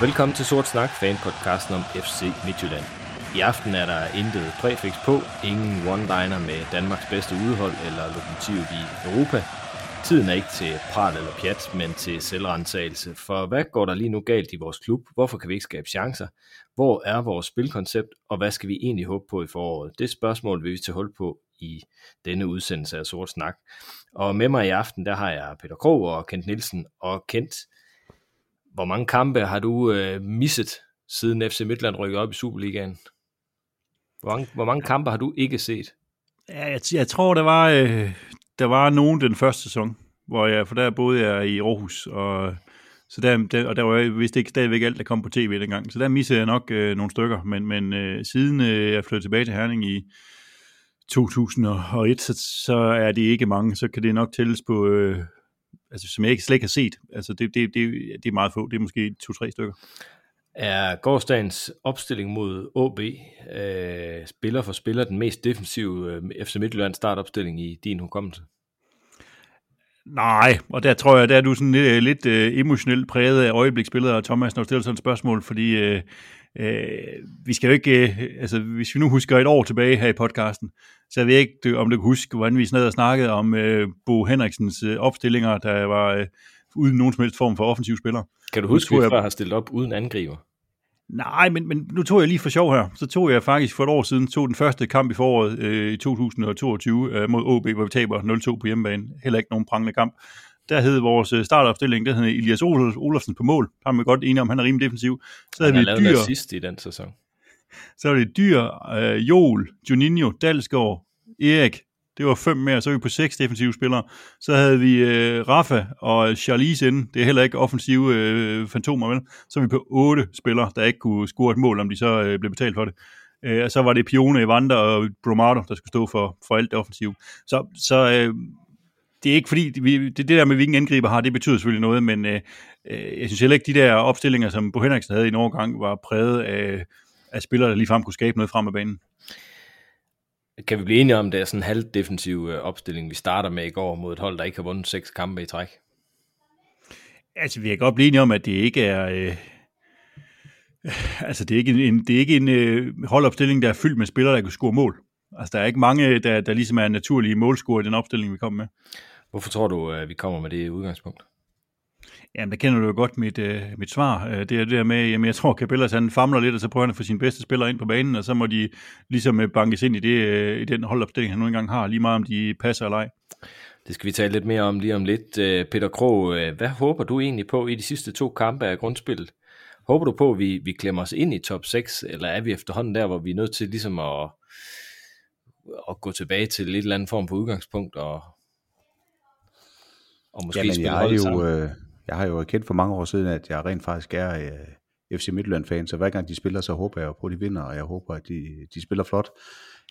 Velkommen til Sort Snak, fanpodcasten om FC Midtjylland. I aften er der intet prefix på, ingen one-liner med Danmarks bedste udhold eller lokomotivet i Europa. Tiden er ikke til prat eller pjat, men til selvrensagelse. For hvad går der lige nu galt i vores klub? Hvorfor kan vi ikke skabe chancer? Hvor er vores spilkoncept, og hvad skal vi egentlig håbe på i foråret? Det spørgsmål vil vi til hul på i denne udsendelse af Sort Snak. Og med mig i aften, der har jeg Peter Krog og Kent Nielsen. Og Kent, hvor mange kampe har du øh, misset, siden FC Midtland rykkede op i Superligaen? Hvor mange, hvor mange kampe har du ikke set? Ja, jeg, jeg tror, der var, øh, der var nogen den første sæson, hvor jeg, for der boede jeg i Aarhus, og, så der, der, og der var vist ikke stadigvæk alt, der kom på tv dengang. Så der missede jeg nok øh, nogle stykker, men, men øh, siden øh, jeg flyttede tilbage til Herning i 2001, så, så er det ikke mange. Så kan det nok tælles på, øh, altså, som jeg ikke slet ikke har set. Altså, det, det, det, det er meget få. Det er måske to-tre stykker. Er gårdsdagens opstilling mod OB øh, spiller for spiller den mest defensive øh, FC Midtjylland startopstilling i din hukommelse? Nej, og der tror jeg, der er du sådan lidt, lidt uh, emotionelt præget af øjebliksbilleder, og Thomas, når du stiller sådan et spørgsmål, fordi uh, uh, vi skal jo ikke, uh, altså hvis vi nu husker et år tilbage her i podcasten, så jeg ved ikke, om du kan huske, hvordan vi snad og snakkede om uh, Bo Henriksens uh, opstillinger, der var uh, uden nogen som helst form for offensiv spiller. Kan du huske, at før har stillet op uden angriber? Nej, men, men nu tog jeg lige for sjov her. Så tog jeg faktisk for et år siden, tog den første kamp i foråret øh, i 2022 øh, mod OB, hvor vi taber 0-2 på hjemmebane. Heller ikke nogen prangende kamp. Der hed vores øh, startopstilling, der hed Elias Olofsen på mål. Har man godt enige om, han er rimelig defensiv. Så han havde vi dyr, sidst i den sæson. Så er det Dyr, øh, Jol, Juninho, Dalsgaard, Erik, det var fem mere, så er vi på seks defensive spillere. Så havde vi øh, Rafa og Charlize inde. Det er heller ikke offensive øh, fantomer, vel? Så er vi på otte spillere, der ikke kunne score et mål, om de så øh, blev betalt for det. Øh, og så var det Pione, Evander og Bromado, der skulle stå for, for alt det offensive. Så, så øh, det er ikke fordi, vi, det, det der med, ingen angriber har, det betyder selvfølgelig noget, men øh, øh, jeg synes heller ikke, de der opstillinger, som Bo Henriksen havde i en overgang, var præget af, af spillere, der ligefrem kunne skabe noget frem af banen. Kan vi blive enige om, det er sådan en halvdefensiv øh, opstilling, vi starter med i går mod et hold, der ikke har vundet seks kampe i træk? Altså, vi kan godt blive enige om, at det ikke er... Øh, altså, det er ikke en, det er ikke en øh, holdopstilling, der er fyldt med spillere, der kan score mål. Altså, der er ikke mange, der, der ligesom er naturlige målscorer i den opstilling, vi kommer med. Hvorfor tror du, at vi kommer med det udgangspunkt? Jamen, der kender du jo godt mit, øh, mit svar. Øh, det er det der med, jamen, jeg tror, Capellas han famler lidt, og så prøver han at få sine bedste spillere ind på banen, og så må de ligesom øh, bankes ind i, det, øh, i den holdopstilling, han nu engang har, lige meget om de passer eller ej. Det skal vi tale lidt mere om lige om lidt. Øh, Peter Krog, øh, hvad håber du egentlig på i de sidste to kampe af grundspillet? Håber du på, at vi, vi klemmer os ind i top 6, eller er vi efterhånden der, hvor vi er nødt til ligesom at, at gå tilbage til lidt eller andet form for udgangspunkt, og, og måske Jamen, spille jeg jo, øh, jeg har jo kendt for mange år siden, at jeg rent faktisk er øh, FC Midtjylland-fan, så hver gang de spiller, så håber jeg på, at de vinder, og jeg håber, at de, de spiller flot.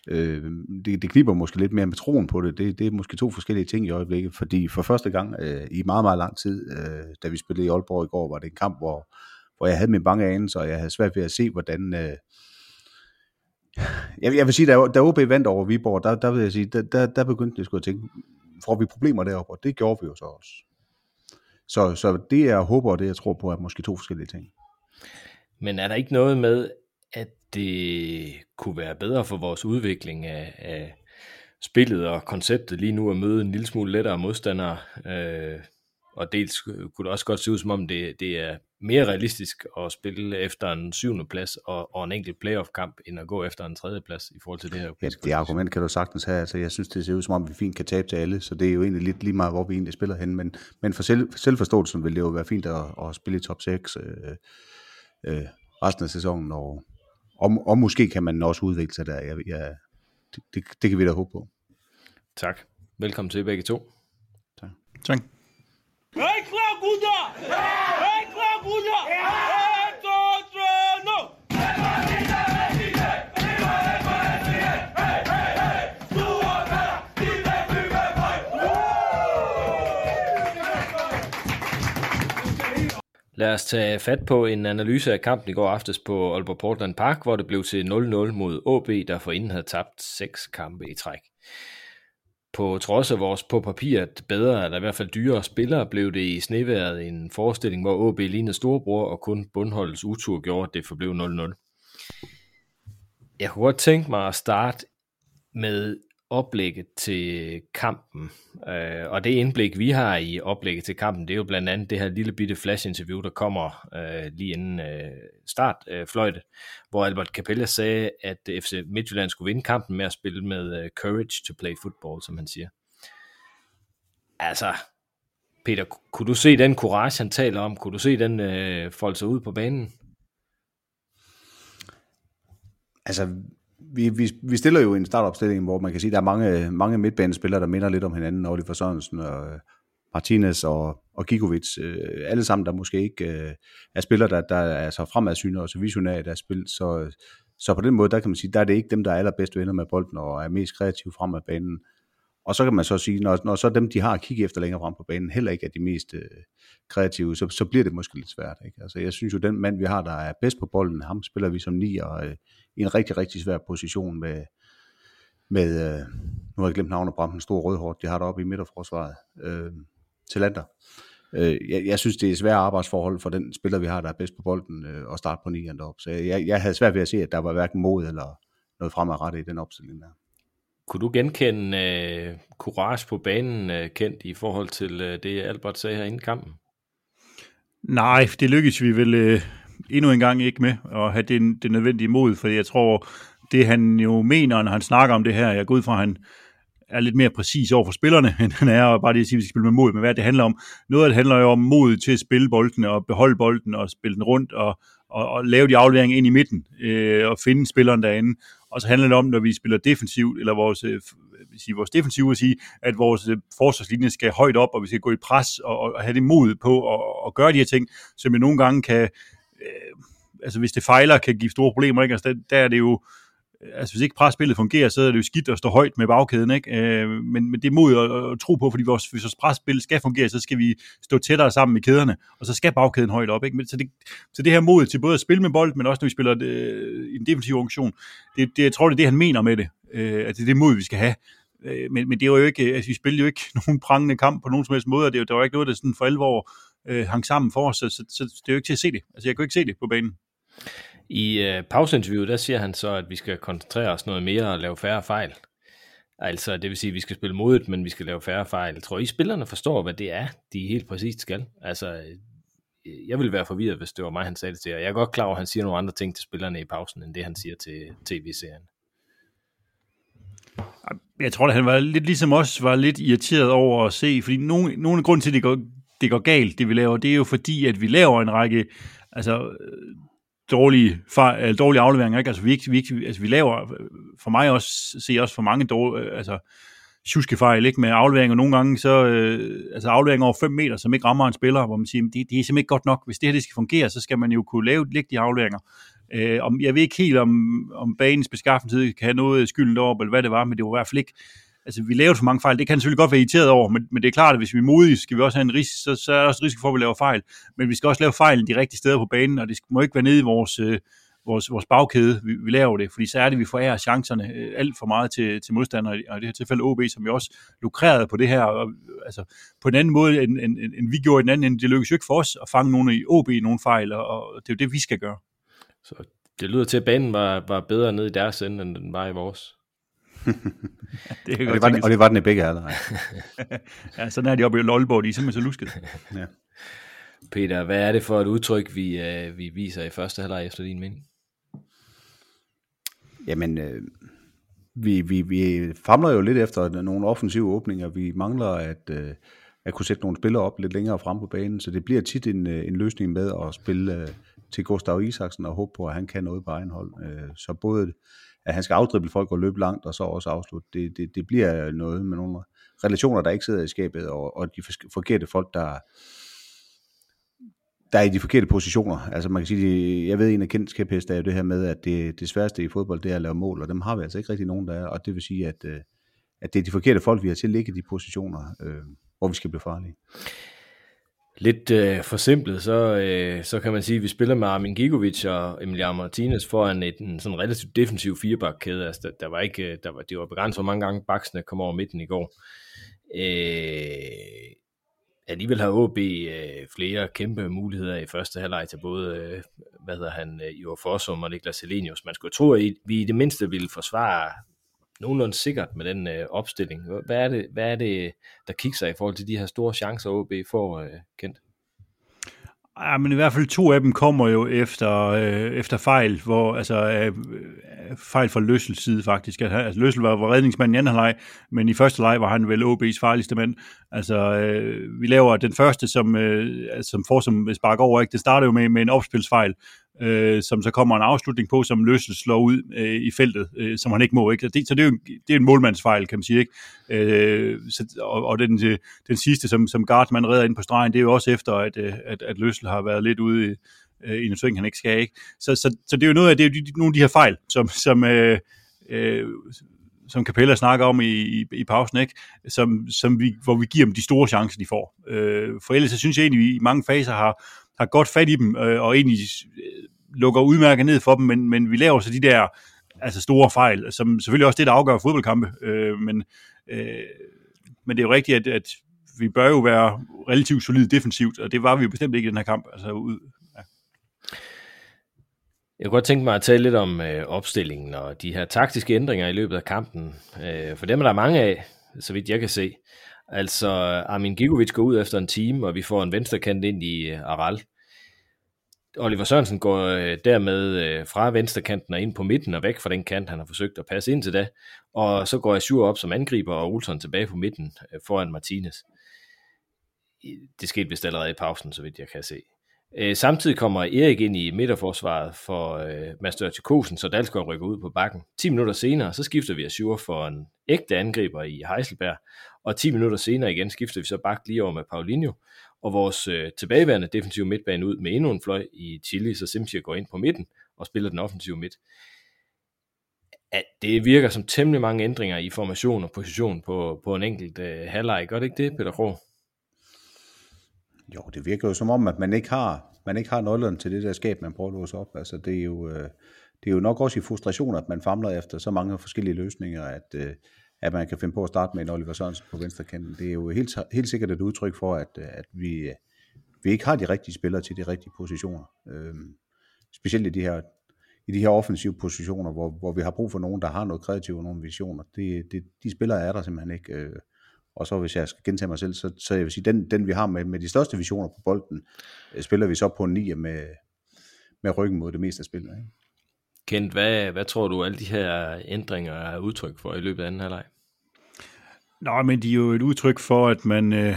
Øh, det, det kniber måske lidt mere med troen på det. det. Det er måske to forskellige ting i øjeblikket, fordi for første gang øh, i meget, meget lang tid, øh, da vi spillede i Aalborg i går, var det en kamp, hvor, hvor jeg havde min bange anelser, og jeg havde svært ved at se, hvordan... Øh, jeg, jeg vil sige, da, da OB vandt over Viborg, der, der vil jeg sige, der, der, der begyndte jeg skulle at tænke, får vi problemer deroppe, og det gjorde vi jo så også. Så, så det jeg håber, og det jeg tror på, er måske to forskellige ting. Men er der ikke noget med, at det kunne være bedre for vores udvikling af, af spillet og konceptet lige nu at møde en lille smule lettere modstandere? Øh, og dels kunne det også godt se ud som om, det, det er mere realistisk at spille efter en syvende plads og, og en enkelt playoff-kamp, end at gå efter en tredje plads i forhold til det her. Ja, det argument kan du sagtens have. Altså, jeg synes, det ser ud som om, vi fint kan tabe til alle, så det er jo egentlig lidt lige meget, hvor vi egentlig spiller hen. Men, men for selv, selvforståelsen vil det jo være fint at, at spille i top 6 øh, øh, resten af sæsonen, og, og, og måske kan man også udvikle sig der. Jeg, jeg, det, det, det kan vi da håbe på. Tak. Velkommen til begge to. Tak. Tak. Hey, klar, gutter! Hey! Lad os tage fat på en analyse af kampen i går aftes på Aalborg Portland Park, hvor det blev til 0-0 mod AB, der forinden havde tabt seks kampe i træk på trods af vores på papiret bedre, eller i hvert fald dyrere spillere, blev det i sneværet en forestilling, hvor AB lignede storebror, og kun bundholdets utur gjorde, at det forblev 0-0. Jeg kunne godt tænke mig at starte med oplægget til kampen. Øh, og det indblik, vi har i oplægget til kampen, det er jo blandt andet det her lille bitte flash-interview, der kommer øh, lige inden øh, start øh, fløjte, hvor Albert Capella sagde, at FC Midtjylland skulle vinde kampen med at spille med øh, courage to play football, som han siger. Altså, Peter, kunne du se den courage, han taler om? Kunne du se den øh, folde sig ud på banen? Altså, vi, vi, vi stiller jo en startopstilling, hvor man kan sige, at der er mange, mange midtbanespillere, der minder lidt om hinanden, Oliver Sørensen og øh, Martinez og, og Gigovic, øh, alle sammen, der måske ikke øh, er spillere, der, der er så fremadsynede og så visionære i deres spil, så, så på den måde, der kan man sige, der er det ikke dem, der er allerbedst venner med bolden og er mest kreative frem af banen. Og så kan man så sige, når, når så dem, de har at kigge efter længere frem på banen, heller ikke er de mest øh, kreative, så, så bliver det måske lidt svært. Ikke? Altså, jeg synes jo, den mand, vi har, der er bedst på bolden, ham spiller vi som ni, og øh, i en rigtig, rigtig svær position med, med øh, nu har jeg glemt navnet på den store rødhård, de har deroppe i midterforsvaret, øh, Talander. Øh, jeg, jeg synes, det er svære arbejdsforhold for den spiller, vi har, der er bedst på bolden, øh, at starte på nieren deroppe. Så jeg, jeg havde svært ved at se, at der var hverken mod eller noget fremadrettet i den opstilling der. Kunne du genkende øh, courage på banen, øh, kendt i forhold til øh, det, Albert sagde her inden kampen? Nej, det lykkedes vi vel øh, endnu en gang ikke med at have det, det nødvendige mod, for jeg tror, det han jo mener, når han snakker om det her, jeg går ud fra, at han er lidt mere præcis over for spillerne, end han er, og bare det at sige, at vi skal spille med mod, men hvad det handler om. Noget af det handler jo om mod til at spille bolden, og beholde bolden, og spille den rundt, og, og, og lave de afleveringer ind i midten, øh, og finde spilleren derinde. Og så handler det om, når vi spiller defensivt, eller vores, øh, vil sige, vores defensive, at sige, at vores øh, forsvarslinje skal højt op, og vi skal gå i pres, og, og have det mod på at, at gøre de her ting, som vi nogle gange kan, øh, altså hvis det fejler, kan give store problemer. Ikke? Altså, der, der er det jo, altså hvis ikke presspillet fungerer, så er det jo skidt at stå højt med bagkæden, ikke? Øh, men, men det er mod at, at tro på, fordi vores, hvis vores presspil skal fungere, så skal vi stå tættere sammen i kæderne, og så skal bagkæden højt op, ikke? Men, så, det, så det her mod til både at spille med bold, men også når vi spiller øh, en defensiv organisation, det, det, jeg tror, det er det, han mener med det, øh, at det er det mod, vi skal have. Øh, men, men det var jo ikke, altså vi spillede jo ikke nogen prangende kamp på nogen som helst måde, og det, der var ikke noget, der sådan for alvor øh, hang sammen for os, så, så, så, det er jo ikke til at se det. Altså jeg kunne ikke se det på banen. I øh, pauseinterviewet, der siger han så, at vi skal koncentrere os noget mere og lave færre fejl. Altså, det vil sige, at vi skal spille modet, men vi skal lave færre fejl. Jeg tror I, spillerne forstår, hvad det er, de helt præcist skal? Altså, øh, jeg ville være forvirret, hvis det var mig, han sagde det til. Og jeg er godt klar over, at han siger nogle andre ting til spillerne i pausen, end det, han siger til tv-serien. Jeg tror, at han var lidt ligesom os, var lidt irriteret over at se, fordi nogle, nogle af grunden til, at det går, det går galt, det vi laver, det er jo fordi, at vi laver en række altså, øh, dårlige, fejl, øh, dårlige afleveringer. Ikke? Altså, vi, ikke, vi, ikke, altså, vi laver, øh, for mig også, ser også for mange dårlige, altså, fejl, ikke? med afleveringer. Nogle gange så, øh, altså afleveringer over 5 meter, som ikke rammer en spiller, hvor man siger, det, det er simpelthen ikke godt nok. Hvis det her det skal fungere, så skal man jo kunne lave lægge de afleveringer. Øh, om, jeg ved ikke helt, om, om banens beskaffenhed kan have noget skylden over, eller hvad det var, men det var i hvert fald ikke, altså vi laver for mange fejl, det kan selvfølgelig godt være irriteret over, men, men det er klart, at hvis vi er modige, skal vi også have en risiko, så, så er der også risiko for, at vi laver fejl. Men vi skal også lave fejl de rigtige steder på banen, og det må ikke være nede i vores, øh, vores, vores bagkæde, vi, vi laver det, fordi så er det, vi forærer chancerne øh, alt for meget til, til modstandere, og i det her tilfælde OB, som jo også lukrerede på det her, og, altså på en anden måde, end, end, end vi gjorde i den anden end Det lykkedes jo ikke for os at fange nogle i OB nogle fejl, og, og det er jo det, vi skal gøre. Så det lyder til, at banen var, var bedre nede i deres ende, end den var i vores. det og, det var, den, og det var den i begge aldre. ja, sådan er de oppe i Lolborg, de er simpelthen så lusket. ja. Peter, hvad er det for et udtryk, vi, øh, vi viser i første halvleg efter din mening? Jamen, øh, vi, vi, vi famler jo lidt efter nogle offensive åbninger. Vi mangler at, øh, at kunne sætte nogle spillere op lidt længere frem på banen, så det bliver tit en, øh, en løsning med at spille øh, til Gustav Isaksen og håbe på, at han kan noget på egen hold. Øh, så både at han skal afdrible folk og løbe langt, og så også afslutte. Det, det, det bliver noget med nogle relationer, der ikke sidder i skabet, og, og de forkerte folk, der, der er i de forkerte positioner. Altså man kan sige, jeg ved en af kendt er jo det her med, at det, det sværeste i fodbold, det er at lave mål, og dem har vi altså ikke rigtig nogen, der er, og det vil sige, at, øh, at det er de forkerte folk, vi har til at ligge i de positioner, øh, hvor vi skal blive farlige. Lidt øh, forsimplet, så, øh, så kan man sige, at vi spiller med Armin Gigovic og Emiliano Martinez foran et, en sådan relativt defensiv firebakkæde. Altså, der, der var ikke, øh, der var, det var begrænset, hvor mange gange baksene kom over midten i går. Øh, alligevel har OB øh, flere kæmpe muligheder i første halvleg til både, øh, hvad hedder han, øh, Ivar Fossum og Niklas Selenius. Man skulle tro, at vi i det mindste ville forsvare nogenlunde sikkert med den øh, opstilling. Hvad er, det, hvad er det, der kigger sig i forhold til de her store chancer, OB får øh, kendt? Ja, men i hvert fald to af dem kommer jo efter, øh, efter fejl, hvor, altså øh, fejl fra Løssels side faktisk. Altså, altså, Løssel var, var redningsmanden i anden halvleg, men i første leg var han vel OB's farligste mand. Altså, øh, vi laver den første, som, øh, som får som spark over, ikke? det starter jo med, med en opspilsfejl, øh, som så kommer en afslutning på, som Løssel slår ud øh, i feltet, øh, som han ikke må. Ikke? Så, det, så det er jo det er en målmandsfejl, kan man sige. Ikke? Øh, så, og, og den, den sidste, som, som Gartman redder ind på stregen, det er jo også efter, at, øh, at, at Løssel har været lidt ude i, øh, i en sving, han ikke skal. Ikke? Så, så, så det er jo noget af det er jo nogle af de her fejl, som, som øh, øh, som Capella snakker om i, i, i pausen, ikke? Som, som vi, hvor vi giver dem de store chancer, de får. Øh, for ellers så synes jeg egentlig, at vi i mange faser har, har godt fat i dem, øh, og egentlig øh, lukker udmærket ned for dem, men, men vi laver så de der altså store fejl, som selvfølgelig også det, der afgør fodboldkampe. Øh, men, øh, men det er jo rigtigt, at, at vi bør jo være relativt solid defensivt, og det var vi jo bestemt ikke i den her kamp. Altså, ud, ja. Jeg kunne godt tænke mig at tale lidt om øh, opstillingen og de her taktiske ændringer i løbet af kampen. Øh, for dem er der mange af, så vidt jeg kan se. Altså, Armin Gigovic går ud efter en time, og vi får en venstrekant ind i øh, Aral. Oliver Sørensen går øh, dermed øh, fra venstrekanten og ind på midten og væk fra den kant, han har forsøgt at passe ind til da. Og så går Azure op som angriber, og Olsen tilbage på midten foran Martinez. Det skete vist allerede i pausen, så vidt jeg kan se. Samtidig kommer Erik ind i midterforsvaret for uh, Master Tjekosen, så Dalsgaard rykker ud på bakken. 10 minutter senere, så skifter vi Azure for en ægte angriber i Heiselberg, og 10 minutter senere igen skifter vi så bak lige over med Paulinho, og vores øh, tilbageværende defensive midtbane ud med endnu en fløj i Chile, så Simchia går ind på midten og spiller den offensive midt. At det virker som temmelig mange ændringer i formation og position på, på en enkelt øh, halvleg. Gør det ikke det, Peter Krog? Jo, det virker jo som om, at man ikke har, man ikke har nøglerne til det der skab, man prøver at låse op. Altså, det er jo, øh, det er jo nok også i frustration, at man famler efter så mange forskellige løsninger, at, øh, at man kan finde på at starte med en Oliver Sørensen på venstre kanten. Det er jo helt, helt sikkert et udtryk for, at, at vi, vi ikke har de rigtige spillere til de rigtige positioner. Øhm, specielt i de her i de her offensive positioner, hvor, hvor vi har brug for nogen, der har noget kreativt og nogle visioner. Det, det, de spillere er der simpelthen ikke. Øh, og så hvis jeg skal gentage mig selv, så, så jeg vil sige, den, den vi har med, med de største visioner på bolden, øh, spiller vi så på en 9 med, med ryggen mod det meste af spillet. Ikke? Kent, hvad, hvad tror du, alle de her ændringer er udtryk for i løbet af anden halvleg? Nå, men de er jo et udtryk for, at man øh,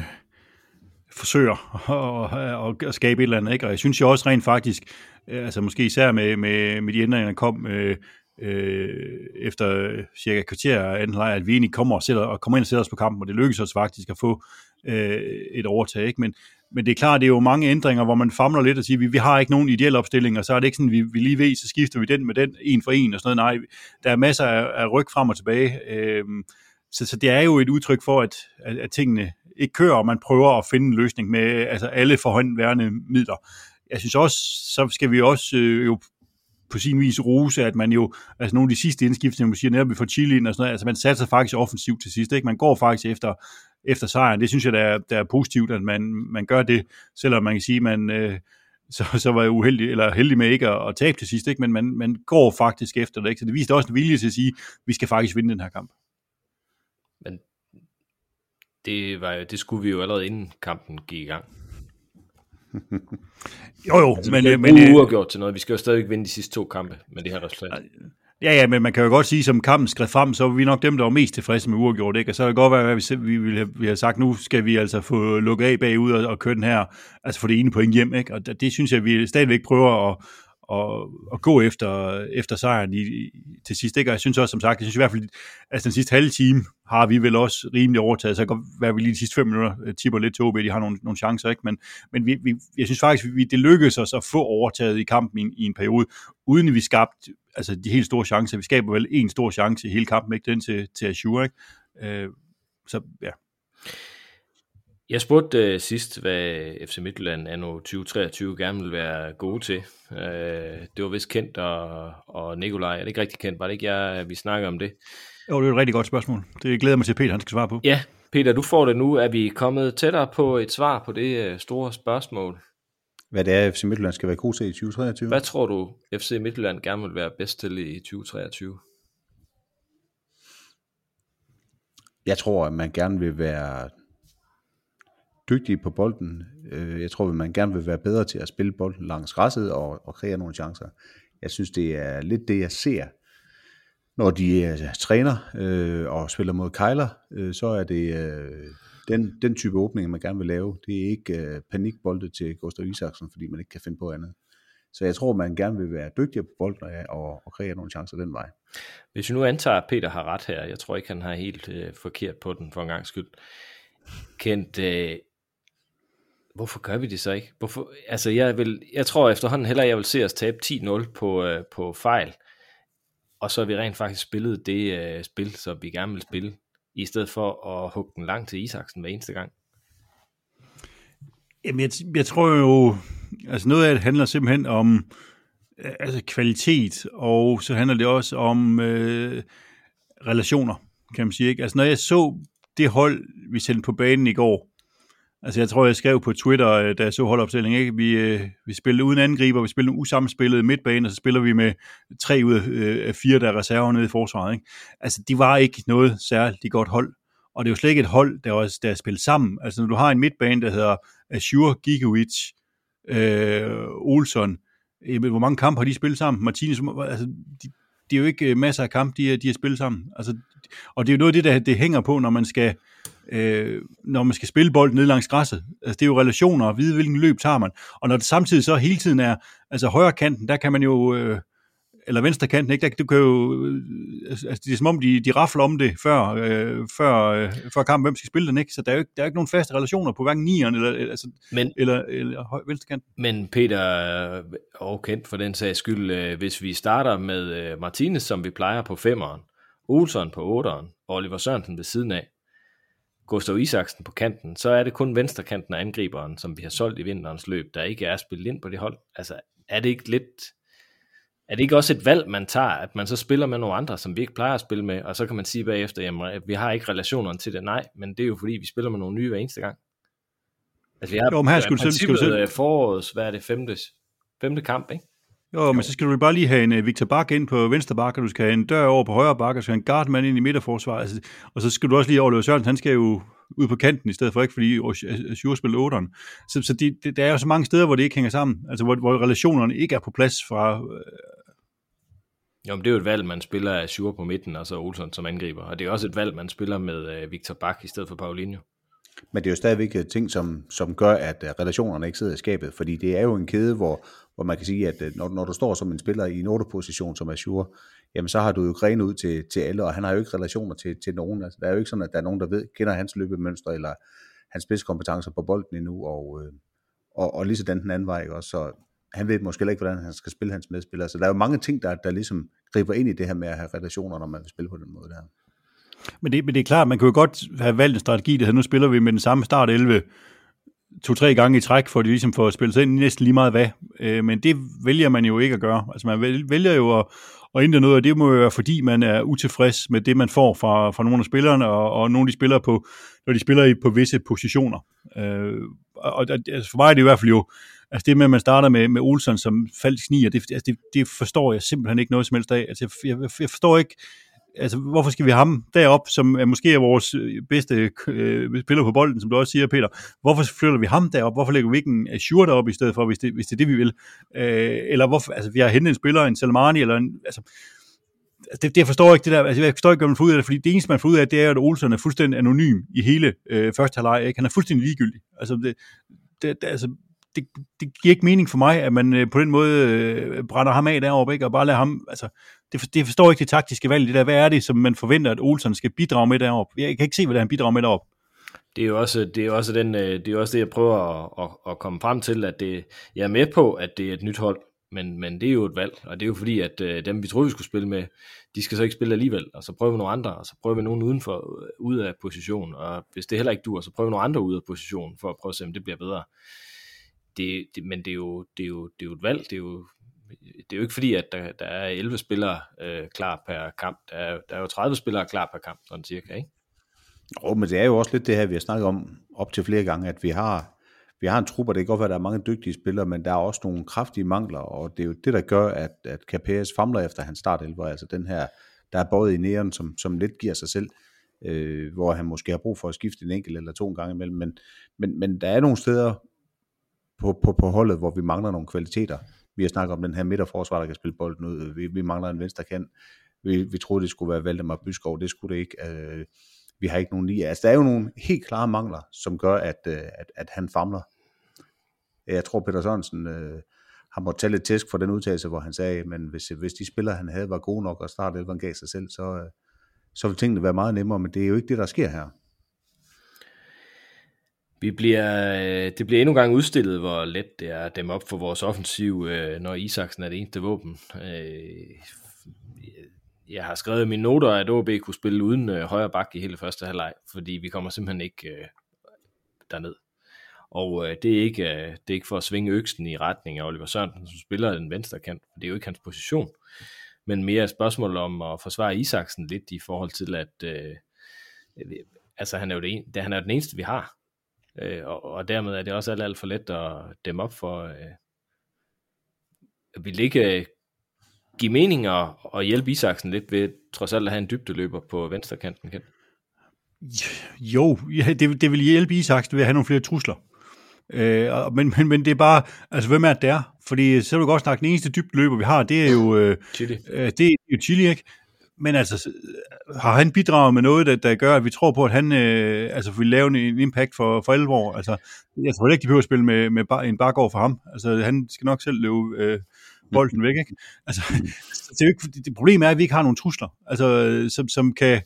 forsøger at, at, at skabe et eller andet, ikke? Og jeg synes jo også rent faktisk, øh, altså måske især med, med, med de ændringer, der kom øh, øh, efter cirka kvarter af anden halvleg, at vi egentlig kommer, og sætter, og kommer ind og sætter os på kampen, og det lykkes os faktisk at få øh, et overtag, ikke? Men, men det er klart, det er jo mange ændringer, hvor man famler lidt og siger, vi, vi har ikke nogen ideel opstilling, og så er det ikke sådan, vi, vi lige ved, så skifter vi den med den en for en og sådan noget. Nej, der er masser af, af ryg frem og tilbage. Øh, så, så det er jo et udtryk for, at, at, at tingene ikke kører, og man prøver at finde en løsning med altså alle forhåndværende midler. Jeg synes også, så skal vi også øh, jo på sin vis rose, at man jo, altså nogle af de sidste indskiftninger, man siger, netop vi får Chile ind og sådan noget, altså man satser faktisk offensivt til sidst, ikke? Man går faktisk efter, efter sejren. Det synes jeg, der er, der er positivt, at man, man gør det, selvom man kan sige, man, øh, så, så var jeg uheldig, eller heldig med ikke at, at tabe til sidst, ikke? men man, man går faktisk efter det. Ikke? Så det viste også en vilje til at sige, at vi skal faktisk vinde den her kamp. Men det, var, det skulle vi jo allerede inden kampen gik i gang. jo, jo. Altså, men, vi men, men, uafgjort til noget. Vi skal jo stadig vinde de sidste to kampe med det her resultat. Ja, ja, men man kan jo godt sige, som kampen skred frem, så var vi nok dem, der var mest tilfredse med uafgjort, ikke? Og så kan det godt være, at vi, vi, vi, vi har sagt, nu skal vi altså få lukket af bagud og, og køre den her, altså få det ene point hjem, ikke? Og det, det synes jeg, vi stadigvæk prøver at, at, at gå efter, efter sejren i, i, til sidst. Ikke? Og jeg synes også, som sagt, jeg synes i hvert fald, altså den sidste halve time har vi vel også rimelig overtaget, så kan være, at vi lige de sidste fem minutter øh, tipper lidt til OB, de har nogle, nogle chancer, ikke? men, men vi, vi, jeg synes faktisk, vi, det lykkedes os at få overtaget i kampen i, i en periode, uden at vi skabte altså, de helt store chancer. Vi skaber vel en stor chance i hele kampen, ikke den til, til Azure, ikke? Øh, så ja. Jeg spurgte uh, sidst, hvad FC Midtjylland anno 2023 gerne vil være gode til. Uh, det var vist kendt, og, og Nikolaj, er det ikke rigtig kendt? Var det ikke jeg, vi snakker om det? Jo, det er et rigtig godt spørgsmål. Det glæder mig til, at Peter han skal svare på. Ja, Peter, du får det nu. Er vi kommet tættere på et svar på det uh, store spørgsmål? Hvad det er, FC Midtjylland skal være god til i 2023? Hvad tror du, FC Midtjylland gerne vil være bedst til i 2023? Jeg tror, at man gerne vil være dygtig på bolden. Øh, jeg tror, at man gerne vil være bedre til at spille bolden langs græsset og, og kreere nogle chancer. Jeg synes, det er lidt det, jeg ser, når de uh, træner øh, og spiller mod Kejler, øh, så er det øh, den, den type åbning, man gerne vil lave. Det er ikke øh, panikbolde til Gustav Isaksen, fordi man ikke kan finde på andet. Så jeg tror, man gerne vil være dygtigere på bolden og, og kreere nogle chancer den vej. Hvis vi nu antager, at Peter har ret her, jeg tror ikke, han har helt øh, forkert på den for en gang skyld. Kent, øh, hvorfor gør vi det så ikke? Hvorfor, altså jeg, vil, jeg tror efterhånden heller, jeg vil se os tabe 10-0 på, øh, på fejl, og så har vi rent faktisk spillet det øh, spil, som vi gerne vil spille, i stedet for at hugge den langt til Isaksen hver eneste gang. Jamen, jeg, jeg tror jo, altså noget af det handler simpelthen om øh, altså kvalitet, og så handler det også om øh, relationer, kan man sige. Ikke? Altså når jeg så det hold, vi sendte på banen i går, altså jeg tror, jeg skrev på Twitter, øh, da jeg så holdopstillingen, ikke? Vi, øh, vi spillede uden angriber, vi spillede usammenspillet midtbane, og så spiller vi med tre ud af øh, fire, der er reserver nede i forsvaret. Ikke? Altså de var ikke noget særligt godt hold, og det er jo slet ikke et hold, der, også, der er spillet sammen. Altså når du har en midtbane, der hedder Azure, Gigovic, øh, Olsen. Hvor mange kampe har de spillet sammen? Martinez, altså, de, det er jo ikke øh, masser af kampe, de, de har spillet sammen. Altså, og det er jo noget af det, der det hænger på, når man skal, øh, når man skal spille bold ned langs græsset. Altså, det er jo relationer og vide, hvilken løb tager man. Og når det samtidig så hele tiden er, altså højre kanten, der kan man jo, øh, eller venstre kanten, ikke? Der, du kan jo, øh, altså, det er som om, de, de rafler om det før, øh, før, øh, før kampen, hvem skal spille den, ikke? Så der er jo ikke, der er ikke nogen faste relationer på hverken nieren eller, altså, men, eller, eller venstre kanten. Men Peter, og kendt for den sags skyld, øh, hvis vi starter med øh, Martinez, som vi plejer på femeren, Olsen på otteren, og Oliver Sørensen ved siden af, Gustav Isaksen på kanten, så er det kun venstre kanten af angriberen, som vi har solgt i vinterens løb, der ikke er spillet ind på det hold. Altså, er det ikke lidt er det ikke også et valg, man tager, at man så spiller med nogle andre, som vi ikke plejer at spille med, og så kan man sige bagefter, jamen, vi har ikke relationerne til det. Nej, men det er jo fordi, vi spiller med nogle nye hver eneste gang. Altså, vi har jo, men her skulle du selv, selv... forårets, hvad er det, femte, femte kamp, ikke? Jo, jo, men så skal du bare lige have en uh, Victor Bak ind på venstre bak, og du skal have en dør over på højre bak, og så skal have en guardmand ind i midterforsvaret. Altså, og så skal du også lige overleve Sørensen, han skal jo ud på kanten i stedet for, ikke fordi Azure spiller 8'eren. Så, så det, det, der er jo så mange steder, hvor det ikke hænger sammen, altså hvor, hvor relationerne ikke er på plads fra, jo, men det er jo et valg, man spiller af Sjur på midten, og så Olsen som angriber. Og det er også et valg, man spiller med øh, Victor Bak i stedet for Paulinho. Men det er jo stadigvæk øh, ting, som, som gør, at øh, relationerne ikke sidder i skabet. Fordi det er jo en kæde, hvor, hvor man kan sige, at når, når du står som en spiller i en 8-position som Azure, jamen så har du jo gren ud til, til alle, og han har jo ikke relationer til, til nogen. Altså, der er jo ikke sådan, at der er nogen, der ved, kender hans løbemønster, eller hans spidskompetencer på bolden endnu, og, og, og lige sådan den anden vej også. Så han ved måske ikke, hvordan han skal spille hans medspillere. Så der er jo mange ting, der, der ligesom griber ind i det her med at have relationer, når man vil spille på den måde der. Men det, men det er klart, man kan jo godt have valgt en strategi, der nu spiller vi med den samme start 11 to-tre gange i træk, for de ligesom får spillet sig ind næsten lige meget hvad. Øh, men det vælger man jo ikke at gøre. Altså man vælger jo at, at ændre noget, og det må jo være, fordi man er utilfreds med det, man får fra, fra nogle af spillerne, og, og nogle af de spillere på, når de spiller i, på visse positioner. Øh, og altså for mig er det i hvert fald jo Altså det med, at man starter med, med Olsen som falsk nier, det, altså det, det forstår jeg simpelthen ikke noget som helst af. Altså jeg, jeg, jeg forstår ikke, altså hvorfor skal vi have ham derop, som er måske er vores øh, bedste øh, spiller på bolden, som du også siger, Peter. Hvorfor flytter vi ham derop? Hvorfor lægger vi ikke en Azure derop i stedet for, hvis det, hvis det er det, vi vil? Øh, eller hvorfor, altså vi har hentet en spiller, en Salmani, eller en, altså, altså det, det, det, jeg forstår ikke det der, altså jeg forstår ikke, hvad man får ud af det, fordi det eneste, man får ud af, det er, at Olsen er fuldstændig anonym i hele øh, første halvleg, ikke? Han er fuldstændig ligegyldig. Altså det, det, det altså, det, det giver ikke mening for mig, at man øh, på den måde øh, brænder ham af deroppe, ikke? og bare lader ham, altså, det, det forstår ikke det taktiske valg, det der, hvad er det, som man forventer, at Olsen skal bidrage med deroppe? Jeg kan ikke se, hvad det er, han bidrager med deroppe. Det er jo også det, er også den, øh, det, er også det jeg prøver at, at, at komme frem til, at det, jeg er med på, at det er et nyt hold, men, men det er jo et valg, og det er jo fordi, at øh, dem vi troede, vi skulle spille med, de skal så ikke spille alligevel, og så prøver vi nogle andre, og så prøver vi nogen uden for, øh, ud af position, og hvis det heller ikke dur, så prøver vi nogle andre ud af position, for at prøve at se, om det bliver bedre. Det, det, men det er, jo, det, er jo, det er jo et valg, det er jo, det er jo ikke fordi, at der, der er 11 spillere øh, klar per kamp. Der er, der er jo 30 spillere klar per kamp, sådan cirka, ikke? Jo, men det er jo også lidt det her, vi har snakket om op til flere gange, at vi har, vi har en trup, og det kan godt være, at der er mange dygtige spillere, men der er også nogle kraftige mangler, og det er jo det, der gør, at, at KPS famler efter hans startelver, altså den her, der er både i næren, som, som lidt giver sig selv, øh, hvor han måske har brug for at skifte en enkelt eller to en gang imellem, men, men, men der er nogle steder på, på, på holdet, hvor vi mangler nogle kvaliteter. Vi har snakket om den her midterforsvar, der kan spille bolden ud. Vi, vi mangler en venstre kant. Vi, vi troede, det skulle være Valdemar Byskov. Det skulle det ikke. Øh, vi har ikke nogen lige. Altså, der er jo nogle helt klare mangler, som gør, at, øh, at, at han famler. Jeg tror, Peter Sørensen øh, har måttet tage lidt tæsk for den udtalelse, hvor han sagde, men hvis, hvis de spillere, han havde, var gode nok, og startelveren gav sig selv, så, øh, så ville tingene være meget nemmere, men det er jo ikke det, der sker her. Vi bliver, øh, det bliver endnu gang udstillet, hvor let det er at dem op for vores offensiv, øh, når Isaksen er det eneste våben. Øh, jeg har skrevet i mine noter, at OB kunne spille uden øh, højre bak i hele første halvleg, fordi vi kommer simpelthen ikke øh, derned. Og øh, det, er ikke, det er ikke for at svinge øksen i retning af Oliver Sørensen, som spiller den venstre kant, for det er jo ikke hans position. Men mere et spørgsmål om at forsvare Isaksen lidt i forhold til, at øh, altså han er jo det en, det, han er den eneste, vi har. Øh, og, og dermed er det også alt, alt for let at dæmme op for, øh, vil ikke øh, give mening at, at hjælpe Isaksen lidt ved trods alt at have en dybdeløber på venstre kanten? Kan? Jo, det, det vil hjælpe Isaksen ved at have nogle flere trusler. Øh, men, men, men det er bare, altså hvem er det der? Fordi så vil du godt snakke, den eneste dybdeløber, vi har, det er jo, øh, Chili. Øh, det er jo Chili, ikke? Men altså, har han bidraget med noget, der, der gør, at vi tror på, at han øh, altså, vil lave en impact for, for alvor? Altså, jeg tror ikke, de behøver at spille med, med bar, en bakgård for ham. Altså, han skal nok selv løbe øh, bolden væk, ikke? Altså, det, er jo ikke, det problem er, at vi ikke har nogen trusler, altså, som, som kan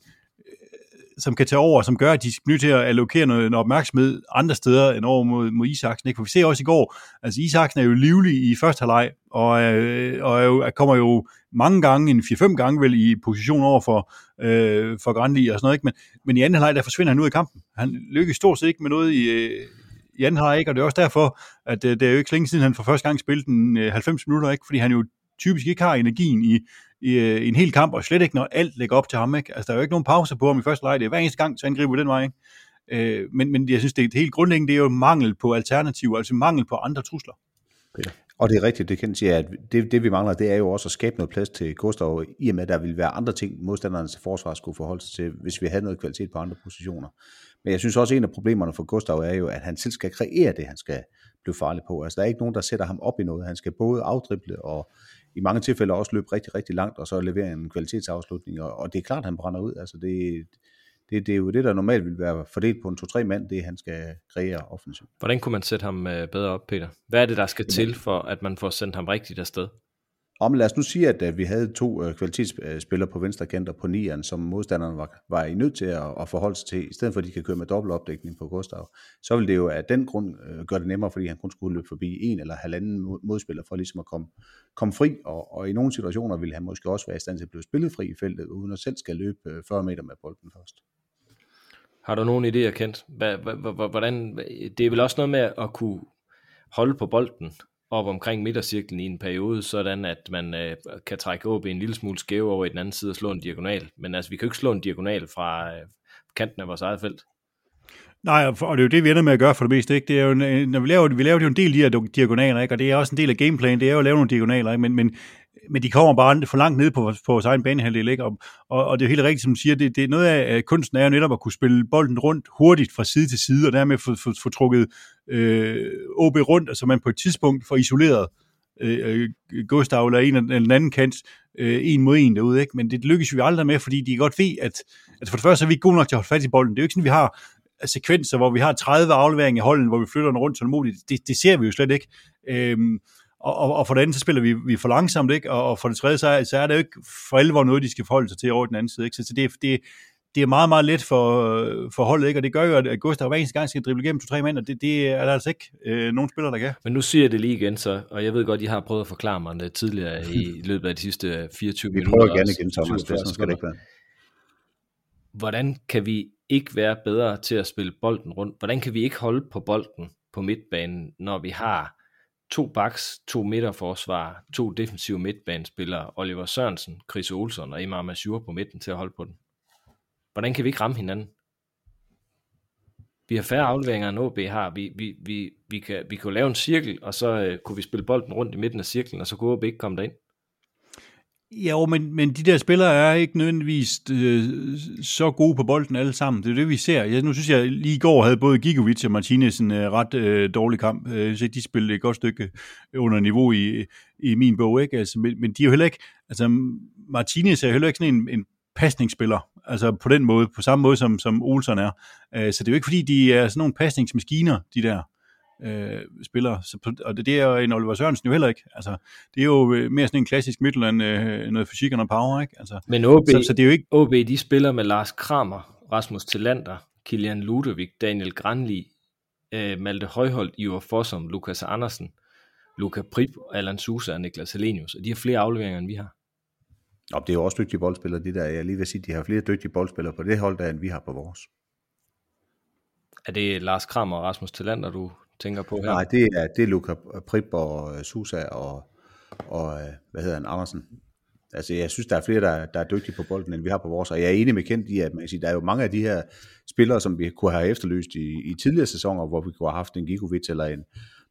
som kan tage over, som gør, at de skal nødt til at allokere noget, noget opmærksomhed andre steder end over mod, mod Isaksen. Ikke? For vi ser også i går, altså Isaksen er jo livlig i første halvleg, og, øh, og er jo, kommer jo mange gange, en 4-5 gange vel, i position over for, øh, for Grandli og sådan noget. Ikke? Men, men i anden halvleg, der forsvinder han ud af kampen. Han lykkes stort set ikke med noget i, øh, i anden halvleg, ikke? og det er også derfor, at øh, det er jo ikke længe siden, han for første gang spillede den øh, 90 minutter, ikke? fordi han jo typisk ikke har energien i, i, øh, i en hel kamp, og slet ikke, når alt ligger op til ham. Ikke? Altså, der er jo ikke nogen pause på ham i første leg. Det er hver eneste gang, så angriber den vej. Ikke? Øh, men, men jeg synes, det er helt grundlæggende, det er jo mangel på alternativer, altså mangel på andre trusler. Peter. Og det er rigtigt, det kan sige, at det, det vi mangler, det er jo også at skabe noget plads til Gustav, i og med, at der vil være andre ting, modstandernes forsvar skulle forholde sig til, hvis vi havde noget kvalitet på andre positioner. Men jeg synes også, at en af problemerne for Gustav er jo, at han selv skal kreere det, han skal blive farlig på. Altså, der er ikke nogen, der sætter ham op i noget. Han skal både afdrible og i mange tilfælde også løbe rigtig, rigtig langt, og så levere en kvalitetsafslutning, og, og det er klart, at han brænder ud. Altså det, det, det er jo det, der normalt vil være fordelt på en to-tre mand, det han skal kreere offensivt. Hvordan kunne man sætte ham øh, bedre op, Peter? Hvad er det, der skal til, for at man får sendt ham rigtigt afsted? Om lad os nu sige, at, øh, vi havde to øh, kvalitetsspillere på venstre kant og på nieren, som modstanderne var, var i nødt til at, at forholde sig til, i stedet for at de kan køre med dobbelt opdækning på Gustav, så ville det jo af den grund øh, gøre det nemmere, fordi han kun skulle løbe forbi en eller halvanden modspiller for ligesom at komme, komme fri, og, og i nogle situationer ville han måske også være i stand til at blive spillet fri i feltet, uden at selv skal løbe 40 meter med bolden først. Har du nogen idéer, Kent? Hvordan, det er vel også noget med at kunne holde på bolden op omkring midtercirklen i en periode, sådan at man øh, kan trække OB en lille smule skæve over i den anden side og slå en diagonal. Men altså, vi kan jo ikke slå en diagonal fra øh, kanten af vores eget felt. Nej, og det er jo det, vi ender med at gøre for det meste. Ikke? Det er jo, når vi laver, vi laver jo en del af de her diagonaler, ikke? og det er også en del af gameplanen, det er jo at lave nogle diagonaler, ikke? Men, men, men de kommer bare for langt ned på, på vores egen banehalvdel. Ikke? Og, og, og det er helt rigtigt, som du siger, det, det er noget af kunsten er jo netop at kunne spille bolden rundt hurtigt fra side til side, og dermed få, få, få trukket øh, OB rundt, så man på et tidspunkt får isoleret øh, øh Gustav eller en eller den anden kant øh, en mod en derude, ikke? men det lykkes vi aldrig med, fordi de godt ved, at, at for det første er vi ikke gode nok til at holde fat i bolden. Det er jo ikke sådan, vi har sekvenser, hvor vi har 30 afleveringer i holden, hvor vi flytter den rundt tålmodigt. Det, det ser vi jo slet ikke. Øhm, og, og, og for det andet, så spiller vi, vi for langsomt, ikke? Og, og for det tredje, så er, så er det jo ikke for alvor noget, de skal forholde sig til over den anden side. Ikke? Så, så det, det, det er meget, meget let for, for holdet, ikke? og det gør jo, at Gustav hver eneste gang skal drible igennem to-tre mænd, og det, det er der altså ikke øh, nogen spiller, der kan. Men nu siger jeg det lige igen, så, og jeg ved godt, I har prøvet at forklare mig det tidligere i løbet af de sidste 24 Vi minutter. prøver gerne igen, Thomas. Det 47 sådan skal det ikke være. Hvordan kan vi ikke være bedre til at spille bolden rundt? Hvordan kan vi ikke holde på bolden på midtbanen, når vi har to backs, to midterforsvar, to defensive midtbanespillere, Oliver Sørensen, Chris Olsen og Imar Masur på midten til at holde på den? Hvordan kan vi ikke ramme hinanden? Vi har færre afleveringer end OB har. Vi, vi, vi, vi, kan, vi kunne lave en cirkel, og så øh, kunne vi spille bolden rundt i midten af cirklen, og så kunne OB ikke komme derind. Jo, men, men de der spillere er ikke nødvendigvis øh, så gode på bolden alle sammen. Det er det, vi ser. Jeg, nu synes jeg, lige i går havde både Gigovic og Martinez en øh, ret øh, dårlig kamp. Øh, så de spillede et godt stykke øh, under niveau i, i min bog. Ikke? Altså, men, men de er jo heller ikke... Altså, Martinez er jo heller ikke sådan en, en pasningsspiller, altså på den måde, på samme måde som, som Olsen er. Øh, så det er jo ikke fordi, de er sådan nogle pasningsmaskiner, de der øh, spillere. Så, og det, det er jo en Oliver Sørensen jo heller ikke. Altså, det er jo øh, mere sådan en klassisk Midtjylland, øh, noget fysik og noget power, ikke? Altså, Men OB, så, så det er jo ikke... OB, de spiller med Lars Kramer, Rasmus Tillander, Kilian Ludovic, Daniel Granli, øh, Malte Højholdt, Ivar Fossum, Lukas Andersen, Luca Prip, Allan Sousa og Niklas Helenius. Og de har flere afleveringer, end vi har. Og det er jo også dygtige boldspillere, de der. Jeg er lige ved at sige, de har flere dygtige boldspillere på det hold, der end vi har på vores. Er det Lars Kramer og Rasmus Tillander, du tænker på her? Nej, det er, det er Luca Prip og øh, Susa og, og øh, hvad hedder han, Andersen. Altså, jeg synes, der er flere, der, der er dygtige på bolden, end vi har på vores. Og jeg er enig med Kent i, at man kan sige, der er jo mange af de her spillere, som vi kunne have efterlyst i, i tidligere sæsoner, hvor vi kunne have haft en Gigovic eller en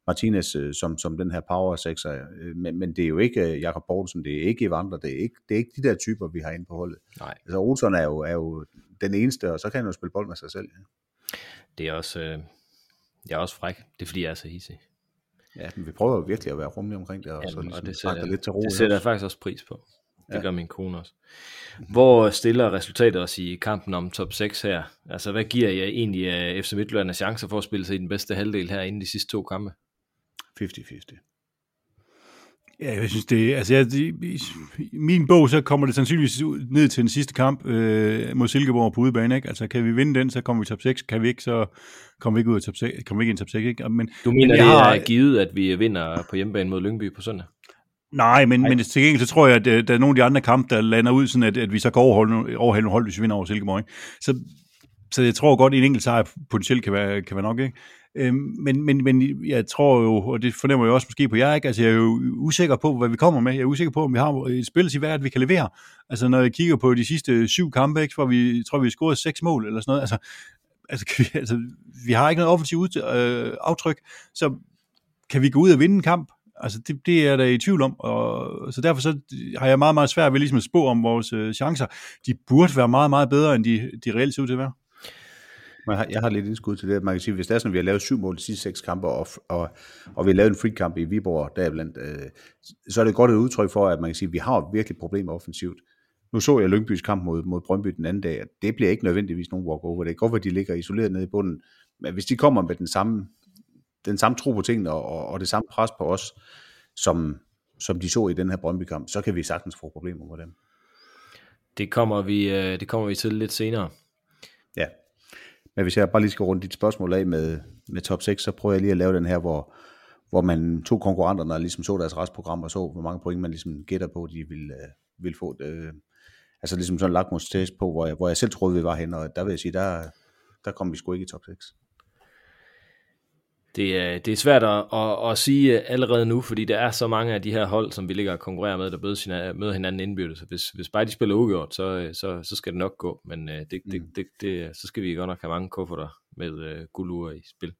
Martinez øh, som, som den her power sexer. Men, men det er jo ikke Jakob Poulsen, det er ikke Evander, det er ikke, det er ikke de der typer, vi har inde på holdet. Nej, Altså, Olsen er jo, er jo den eneste, og så kan han jo spille bold med sig selv. det er også, jeg er også fræk. Det er fordi, jeg er så hissig. Ja, men vi prøver jo virkelig at være rummelige omkring det, og så Jamen, ligesom og det sætter, lidt til ro. det sætter jeg faktisk også pris på. Det Ja. gør min kone også. Hvor stiller resultatet os i kampen om top 6 her? Altså, hvad giver jeg egentlig af FC Midtjylland chancer for at spille sig i den bedste halvdel her inden de sidste to kampe? 50-50. Ja, jeg synes det, altså jeg, i, min bog, så kommer det sandsynligvis ned til den sidste kamp øh, mod Silkeborg på udebane, ikke? Altså kan vi vinde den, så kommer vi top 6, kan vi ikke, så kommer vi ikke ud af top 6, kommer vi ikke ind i top 6, ikke? Men, Du mener, men det har- er givet, at vi vinder på hjemmebane mod Lyngby på søndag? Nej, men, men til gengæld så tror jeg, at øh, der er nogle af de andre kampe, der lander ud, sådan at, at vi så kan overholde, overhale nogle hold, hvis vi vinder over Silkeborg. Ikke? Så, så jeg tror godt, at en enkelt sejr potentielt kan være, kan være nok. Ikke? Øhm, men, men, men jeg tror jo, og det fornemmer jeg også måske på jer, ikke? Altså, jeg er jo usikker på, hvad vi kommer med. Jeg er usikker på, om vi har et spil til hvad vi kan levere. Altså, når jeg kigger på de sidste syv kampe, ikke, hvor vi tror, vi har scoret seks mål eller sådan noget. Altså, altså, kan vi, altså vi har ikke noget offensivt ud, øh, aftryk, så kan vi gå ud og vinde en kamp? Altså, det, det er der i tvivl om, og så derfor så har jeg meget, meget svært ved ligesom at spå om vores øh, chancer. De burde være meget, meget bedre, end de, de reelt ser ud til at være. Men jeg har, jeg har lidt indskud til det, at man kan sige, hvis det er sådan, at vi har lavet syv mål de sidste seks kampe, og, og, og vi har lavet en free-kamp i Viborg deriblandt, øh, så er det godt et udtryk for, at man kan sige, at vi har virkelig problemer offensivt. Nu så jeg Lyngbys kamp mod, mod Brøndby den anden dag, at det bliver ikke nødvendigvis nogen walkover. Det er godt, at de ligger isoleret nede i bunden, men hvis de kommer med den samme, den samme tro på tingene, og, og, det samme pres på os, som, som de så i den her Brøndby-kamp, så kan vi sagtens få problemer med dem. Det kommer vi, øh, det kommer vi til lidt senere. Men hvis jeg bare lige skal runde dit spørgsmål af med, med top 6, så prøver jeg lige at lave den her, hvor, hvor man to konkurrenterne og ligesom så deres restprogram og så, hvor mange point man ligesom gætter på, de vil, øh, vil få. Øh, altså ligesom sådan en lakmustest på, hvor jeg, hvor jeg selv troede, vi var henne, og der vil jeg sige, der, der kom vi sgu ikke i top 6. Det er, det er svært at, at, at sige allerede nu, fordi der er så mange af de her hold, som vi ligger og konkurrerer med, der møder, hinanden indbyrdes. Så Hvis, hvis bare de spiller ugjort, så, så, så skal det nok gå. Men øh, det, det, det, det, så skal vi godt nok have mange kufferter med øh, guldurer i spil.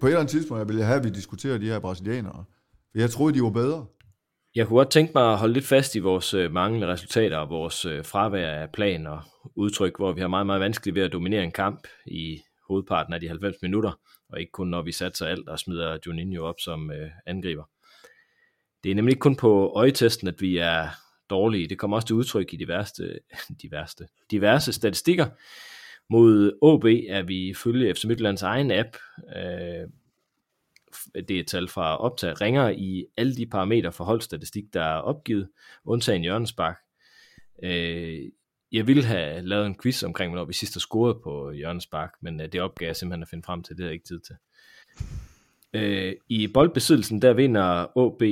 På et eller andet tidspunkt vil jeg have, at vi diskuterer de her brasilianere. For jeg troede, de var bedre. Jeg kunne godt tænke mig at holde lidt fast i vores øh, manglende resultater og vores øh, fravær af plan og udtryk, hvor vi har meget, meget vanskeligt ved at dominere en kamp i hovedparten af de 90 minutter, og ikke kun når vi satser alt og smider Juninho op som øh, angriber. Det er nemlig ikke kun på øjetesten, at vi er dårlige. Det kommer også til udtryk i de værste, de værste, diverse statistikker. Mod OB er vi ifølge FC Midtjyllands egen app, øh, det er et tal fra optag, ringer i alle de parametre for holdstatistik, der er opgivet, undtagen Jørgens Bak. Øh, jeg ville have lavet en quiz omkring, hvornår vi sidst har scoret på Jørgens Park, men øh, det opgav jeg simpelthen at finde frem til, det er jeg ikke tid til. Øh, I boldbesiddelsen, der vinder AB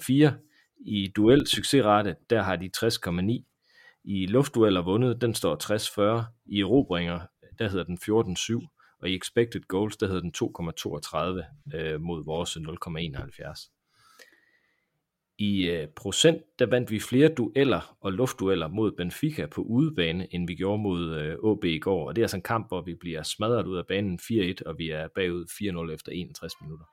54,4. Øh, I duel succesrate, der har de 60,9. I luftdueller vundet, den står 60-40. I erobringer, der hedder den 14-7. Og i expected goals, der hedder den 2,32 øh, mod vores 0,71. I øh, procent, der vandt vi flere dueller og luftdueller mod Benfica på udebane, end vi gjorde mod øh, AB i går. Og det er altså en kamp, hvor vi bliver smadret ud af banen 4-1, og vi er bagud 4-0 efter 61 minutter.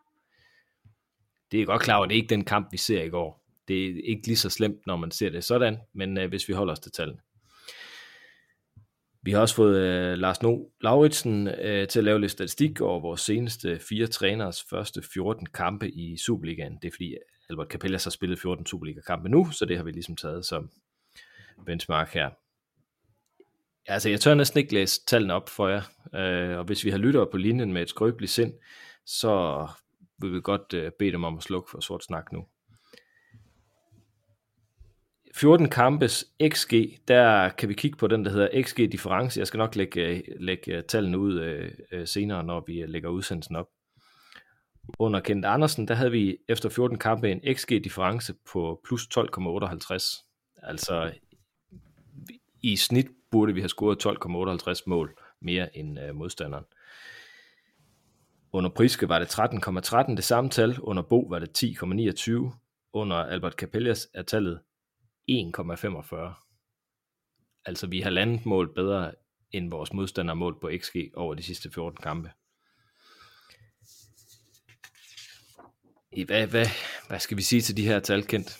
Det er godt klar at det er ikke den kamp, vi ser i går. Det er ikke lige så slemt, når man ser det sådan, men øh, hvis vi holder os til tallene. Vi har også fået øh, Lars No Lauritsen øh, til at lave lidt statistik over vores seneste fire træners første 14 kampe i Superligaen. Det er fordi Albert Capellas har spillet 14 Superliga-kampe nu, så det har vi ligesom taget som benchmark her. Altså, jeg tør næsten ikke læse tallene op for jer, øh, og hvis vi har lyttere på linjen med et skrøbeligt sind, så vil vi godt øh, bede dem om at slukke for sort snak nu. 14 kampes XG, der kan vi kigge på den, der hedder XG-difference. Jeg skal nok lægge, øh, lægge øh, tallene ud øh, øh, senere, når vi øh, lægger udsendelsen op. Under Kent Andersen, der havde vi efter 14 kampe en XG-difference på plus 12,58. Altså i snit burde vi have scoret 12,58 mål mere end øh, modstanderen. Under Priske var det 13,13 det samme tal, under Bo var det 10,29, under Albert Capellas er tallet 1,45. Altså vi har landet mål bedre end vores modstander mål på XG over de sidste 14 kampe. Hvad, hvad, hvad skal vi sige til de her tal, Kent?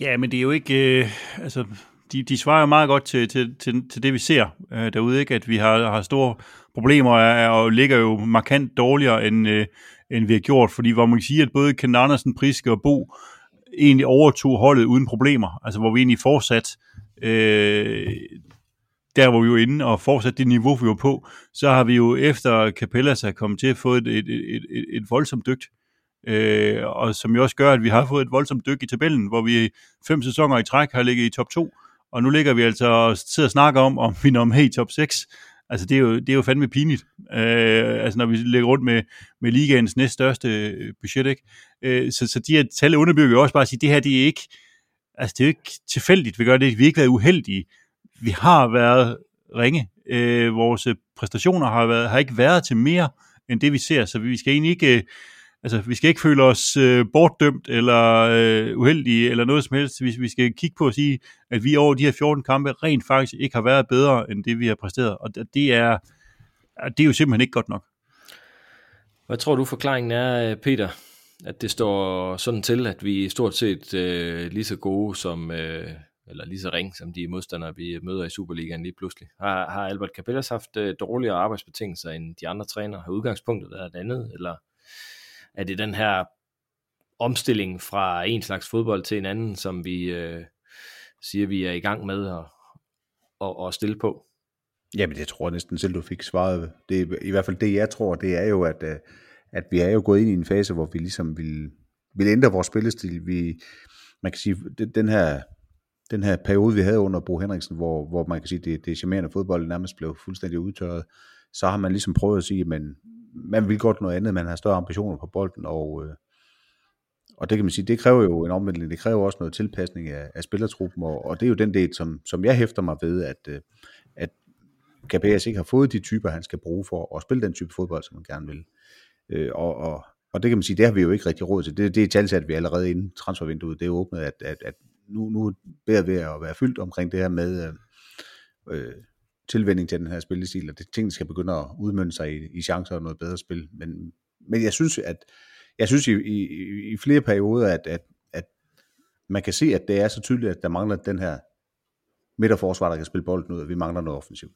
Ja, men det er jo ikke... Øh, altså, de, de svarer jo meget godt til, til, til, til det, vi ser øh, derude, ikke? at vi har, har store problemer og, og ligger jo markant dårligere, end, øh, end vi har gjort, fordi hvor man kan sige, at både Ken Andersen, Priske og Bo egentlig overtog holdet uden problemer, altså hvor vi egentlig fortsat øh, der hvor vi var inde og fortsat det niveau, vi var på, så har vi jo efter Capellas er kommet til at få et, et, et, et, et voldsomt dygt. Øh, og som jo også gør, at vi har fået et voldsomt dyk i tabellen, hvor vi fem sæsoner i træk har ligget i top 2, og nu ligger vi altså og sidder og snakker om, om vi når med i top 6. Altså, det er jo, det er jo fandme pinligt. Øh, altså, når vi ligger rundt med, med ligaens næststørste budget, ikke? Øh, så, så de her tal underbygger jo også bare at sige, at det her, det er ikke, altså, det er jo ikke tilfældigt, vi gør det. Vi har ikke været uheldige vi har været ringe. Øh, vores øh, præstationer har, været, har ikke været til mere end det, vi ser, så vi skal egentlig ikke... Øh, altså, vi skal ikke føle os øh, bortdømt eller øh, uheldige eller noget som helst. Vi, vi skal kigge på at sige, at vi over de her 14 kampe rent faktisk ikke har været bedre end det, vi har præsteret. Og det er, det er jo simpelthen ikke godt nok. Hvad tror du forklaringen er, øh, Peter? At det står sådan til, at vi er stort set øh, lige så gode som, øh, eller lige så ring som de modstandere, vi møder i Superligaen lige pludselig. Har, har Albert Capellas haft uh, dårligere arbejdsbetingelser end de andre trænere? Har udgangspunktet været et andet, eller er det den her omstilling fra en slags fodbold til en anden, som vi øh, siger, vi er i gang med at, at, at stille på? Jamen, det tror jeg næsten selv, du fik svaret. Det er, I hvert fald det, jeg tror, det er jo, at, øh, at vi er jo gået ind i en fase, hvor vi ligesom vil, vil ændre vores spillestil. Vi, man kan sige, den her den her periode, vi havde under Bo Henriksen, hvor, hvor man kan sige, det, det charmerende fodbold nærmest blev fuldstændig udtørret, så har man ligesom prøvet at sige, at man, man vil godt noget andet, man har større ambitioner på bolden, og, øh, og det kan man sige, det kræver jo en omvendelse, det kræver også noget tilpasning af, af spillertruppen, og, og det er jo den del, som, som jeg hæfter mig ved, at, øh, at KPS ikke har fået de typer, han skal bruge for at spille den type fodbold, som man gerne vil. Øh, og, og, og det kan man sige, det har vi jo ikke rigtig råd til. Det, det er talsat, vi allerede inden transfervinduet, det er åbnet, at, at, at nu, nu er ved at være fyldt omkring det her med øh, øh tilvænding til den her spillestil, og det tingene skal begynde at udmønte sig i, i chancer og noget bedre spil. Men, men jeg synes, at jeg synes i, i, i flere perioder, at, at, at man kan se, at det er så tydeligt, at der mangler den her midterforsvar, der kan spille bolden ud, og vi mangler noget offensivt.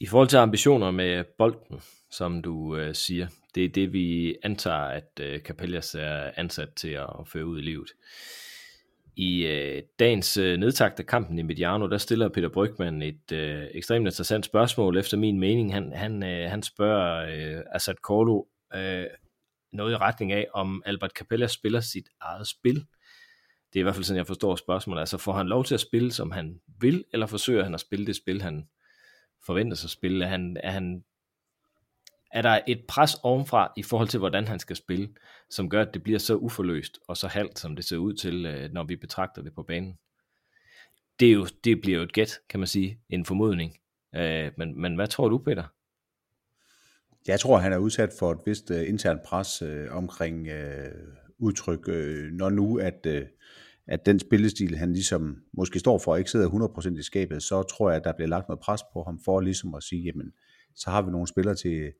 I forhold til ambitioner med bolden, som du øh, siger, det er det, vi antager, at øh, Capellas er ansat til at føre ud i livet. I øh, dagens øh, nedtagt af kampen i Mediano, der stiller Peter Brygman et øh, ekstremt interessant spørgsmål, efter min mening. Han, han, øh, han spørger øh, Assad Korlo øh, noget i retning af, om Albert Capella spiller sit eget spil. Det er i hvert fald sådan, jeg forstår spørgsmålet. Altså får han lov til at spille, som han vil, eller forsøger han at spille det spil, han forventer sig at spille? Er, han, er, han, er der et pres ovenfra i forhold til, hvordan han skal spille, som gør, at det bliver så uforløst og så halvt, som det ser ud til, øh, når vi betragter det på banen? Det, er jo, det bliver jo et gæt, kan man sige, en formodning. Øh, men, men hvad tror du, Peter? Jeg tror, han er udsat for et vist uh, internt pres uh, omkring uh, udtryk, uh, når nu at, uh, at den spillestil, han ligesom måske står for, ikke sidder 100% i skabet, så tror jeg, at der bliver lagt noget pres på ham for ligesom at sige, jamen, så har vi nogle spillere til,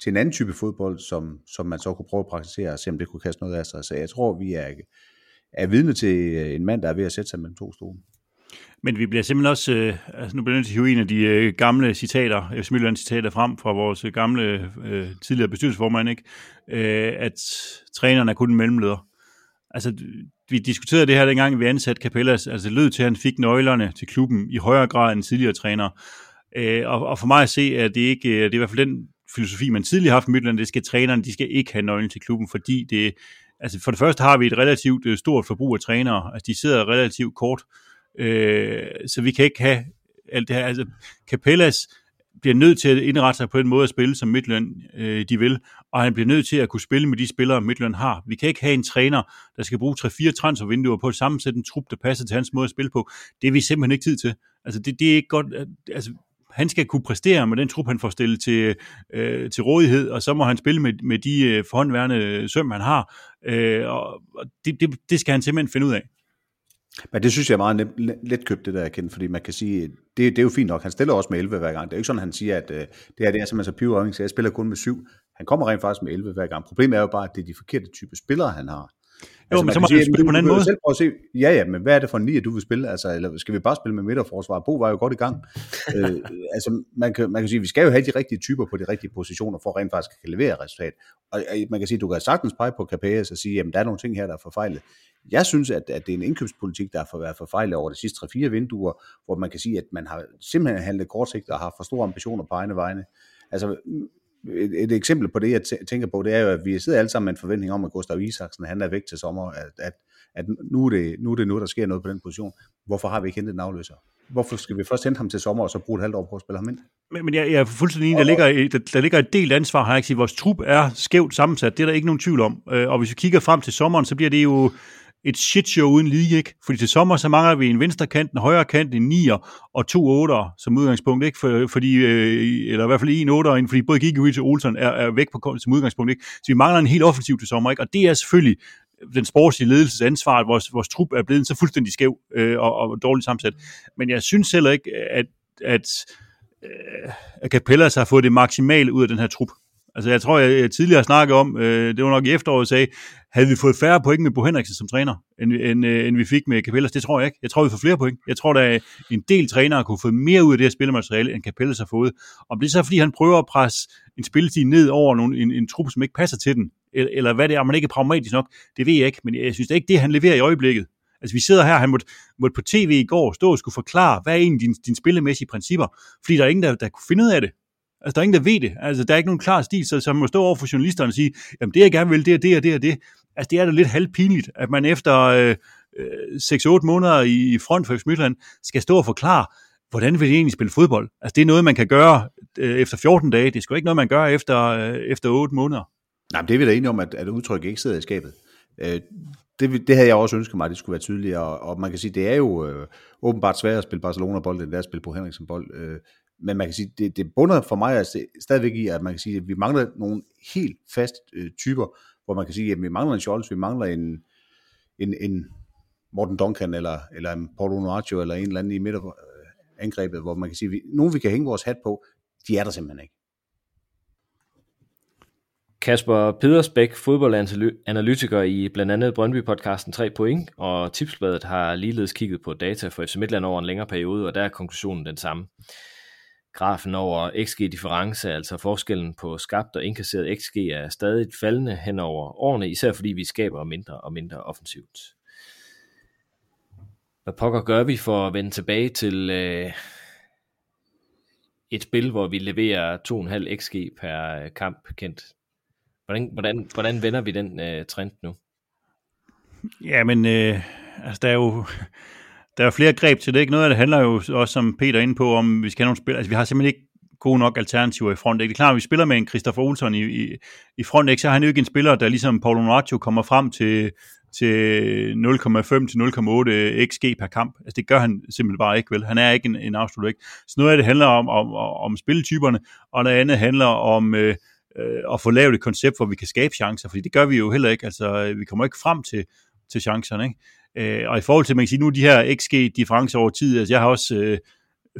til en anden type fodbold, som, som man så kunne prøve at praktisere og se, om det kunne kaste noget af sig. Så jeg tror, vi er, er vidne til øh, en mand, der er ved at sætte sig mellem to stole. Men vi bliver simpelthen også, øh, altså nu bliver jeg til at hive en af de øh, gamle citater, øh, F. Midtjylland citater frem fra vores øh, gamle øh, tidligere bestyrelsesformand, ikke? Øh, at træneren er kun en mellemleder. Altså, vi diskuterede det her dengang, vi ansatte Capellas, altså det lød til, at han fik nøglerne til klubben i højere grad end tidligere træner. Øh, og, og for mig at se, at det ikke, det er i hvert fald den filosofi, man tidligere har haft i Midtjylland, det skal trænerne, de skal ikke have nøglen til klubben, fordi det, altså for det første har vi et relativt øh, stort forbrug af trænere, altså de sidder relativt kort, Øh, så vi kan ikke have alt det her. Altså, Capellas bliver nødt til at indrette sig på en måde at spille, som Midtjylland øh, de vil, og han bliver nødt til at kunne spille med de spillere, Midtjylland har. Vi kan ikke have en træner, der skal bruge 3-4 transfervinduer på at sammensætte en trup, der passer til hans måde at spille på. Det er vi simpelthen ikke tid til. Altså, det, det er ikke godt. Altså, han skal kunne præstere med den trup, han får stillet til, øh, til rådighed, og så må han spille med, med de øh, forhåndværende søm, han har. Øh, og det, det, det skal han simpelthen finde ud af. Men det synes jeg er meget let, let købt, det der kendt, fordi man kan sige, det, det er jo fint nok, han stiller også med 11 hver gang. Det er jo ikke sådan, at han siger, at øh, det her det er simpelthen så pivrøvning, så jeg spiller kun med 7. Han kommer rent faktisk med 11 hver gang. Problemet er jo bare, at det er de forkerte type spillere, han har. Jo, altså, men så må sige, spille på en anden måde. Selv prøve at se, ja, ja, men hvad er det for en nier, du vil spille? Altså, eller skal vi bare spille med midterforsvar? Bo var jo godt i gang. øh, altså, man kan, man kan sige, vi skal jo have de rigtige typer på de rigtige positioner, for rent faktisk at kan levere resultat. Og man kan sige, du kan sagtens pege på KPS og sige, jamen der er nogle ting her, der er forfejlet. Jeg synes, at, at det er en indkøbspolitik, der har været forfejlet over de sidste 3-4 vinduer, hvor man kan sige, at man har simpelthen handlet kortsigt og har for store ambitioner på egne vegne. Altså, et, et eksempel på det, jeg tænker på, det er jo, at vi sidder alle sammen med en forventning om, at Gustav Isaksen, han er væk til sommer, at, at, at nu, er det, nu er det nu, der sker noget på den position. Hvorfor har vi ikke hentet en afløser? Hvorfor skal vi først hente ham til sommer, og så bruge et halvt år på at spille ham ind? Men, men jeg, jeg er fuldstændig enig, der ligger, der, der ligger et delt ansvar her. Ikke? Vores trup er skævt sammensat, det er der ikke nogen tvivl om. Øh, og hvis vi kigger frem til sommeren, så bliver det jo et shit show uden lige, ikke? Fordi til sommer, så mangler vi en venstre kant, en højre kant, en nier og to otter som udgangspunkt, ikke? For, fordi, øh, eller i hvert fald en otter, fordi både Gigovic og Olsen er, er væk på som udgangspunkt, ikke? Så vi mangler en helt offensiv til sommer, ikke? Og det er selvfølgelig den sportslige ledelses ansvar, at vores, vores trup er blevet så fuldstændig skæv øh, og, og dårligt sammensat. Men jeg synes heller ikke, at, at, øh, at at Capellas har fået det maksimale ud af den her trup. Altså jeg tror, jeg, jeg tidligere snakkede om, øh, det var nok i efteråret, sagde, havde vi fået færre point med Bo Henriksen som træner, end, end, øh, end vi fik med Capellas? Det tror jeg ikke. Jeg tror, vi får flere point. Jeg tror, der er en del trænere kunne få mere ud af det her spillemateriale, end Capellas har fået. Om det er så, fordi han prøver at presse en spilletid ned over nogle, en, en trup, som ikke passer til den, eller, eller hvad det er, om man ikke er pragmatisk nok, det ved jeg ikke, men jeg synes det er ikke det, han leverer i øjeblikket. Altså vi sidder her, han måtte, måtte på tv i går stå og skulle forklare, hvad er egentlig dine din spillemæssige principper, fordi der er ingen, der, der kunne finde ud af det. Altså, der er ingen, der ved det. Altså, der er ikke nogen klar stil, så, så man må stå over for journalisterne og sige, jamen, det jeg gerne vil, det er det og det og det. Altså, det er da lidt halvpinligt, at man efter øh, øh, 6-8 måneder i front for Midtland skal stå og forklare, hvordan vil de egentlig spille fodbold? Altså, det er noget, man kan gøre øh, efter 14 dage. Det er sgu ikke noget, man gør efter, øh, efter 8 måneder. Nej, men det er vi da enige om, at, at udtrykket ikke sidder i skabet. Øh, det, det havde jeg også ønsket mig, at det skulle være tydeligere, og, og man kan sige, det er jo øh, åbenbart sværere at spille Barcelona-bold, end det er at spille på Henriksen-bold. Øh, men man kan sige, det, det bunder for mig altså stadigvæk i, at man kan sige, at vi mangler nogle helt fast øh, typer, hvor man kan sige, at vi mangler en Scholz, vi mangler en, en, en Morten Duncan, eller, eller en Paul Onoaccio, eller en eller anden i midt øh, angrebet, hvor man kan sige, at vi, nogen vi kan hænge vores hat på, de er der simpelthen ikke. Kasper Pedersbæk, fodboldanalytiker i blandt andet Brøndby-podcasten 3 point, og Tipsbladet har ligeledes kigget på data for FC Midtland over en længere periode, og der er konklusionen den samme grafen over XG-difference, altså forskellen på skabt og indkasseret XG, er stadig faldende hen over årene, især fordi vi skaber mindre og mindre offensivt. Hvad pokker gør vi for at vende tilbage til øh, et spil, hvor vi leverer 2,5 XG per øh, kamp kendt? Hvordan, hvordan, hvordan vender vi den øh, trend nu? Ja, men øh, altså der er jo, der er flere greb til det. Ikke? Noget af det handler jo også, som Peter er inde på, om vi skal have nogle spil. Altså vi har simpelthen ikke gode nok alternativer i front. Ikke? Det er klart, at vi spiller med en Christopher Olsen i, i, i front, ikke? så er han jo ikke en spiller, der ligesom Paulo Nacho kommer frem til, til 0,5 til 0,8 xg per kamp. Altså det gør han simpelthen bare ikke, vel? Han er ikke en, en afslutter, ikke? Så noget af det handler om, om, om spilletyperne, og noget andet handler om øh, øh, at få lavet et koncept, hvor vi kan skabe chancer, fordi det gør vi jo heller ikke. Altså øh, vi kommer ikke frem til, til chancerne, ikke? Øh, og i forhold til, man kan sige, nu de her XG-differencer over tid, altså jeg har også øh,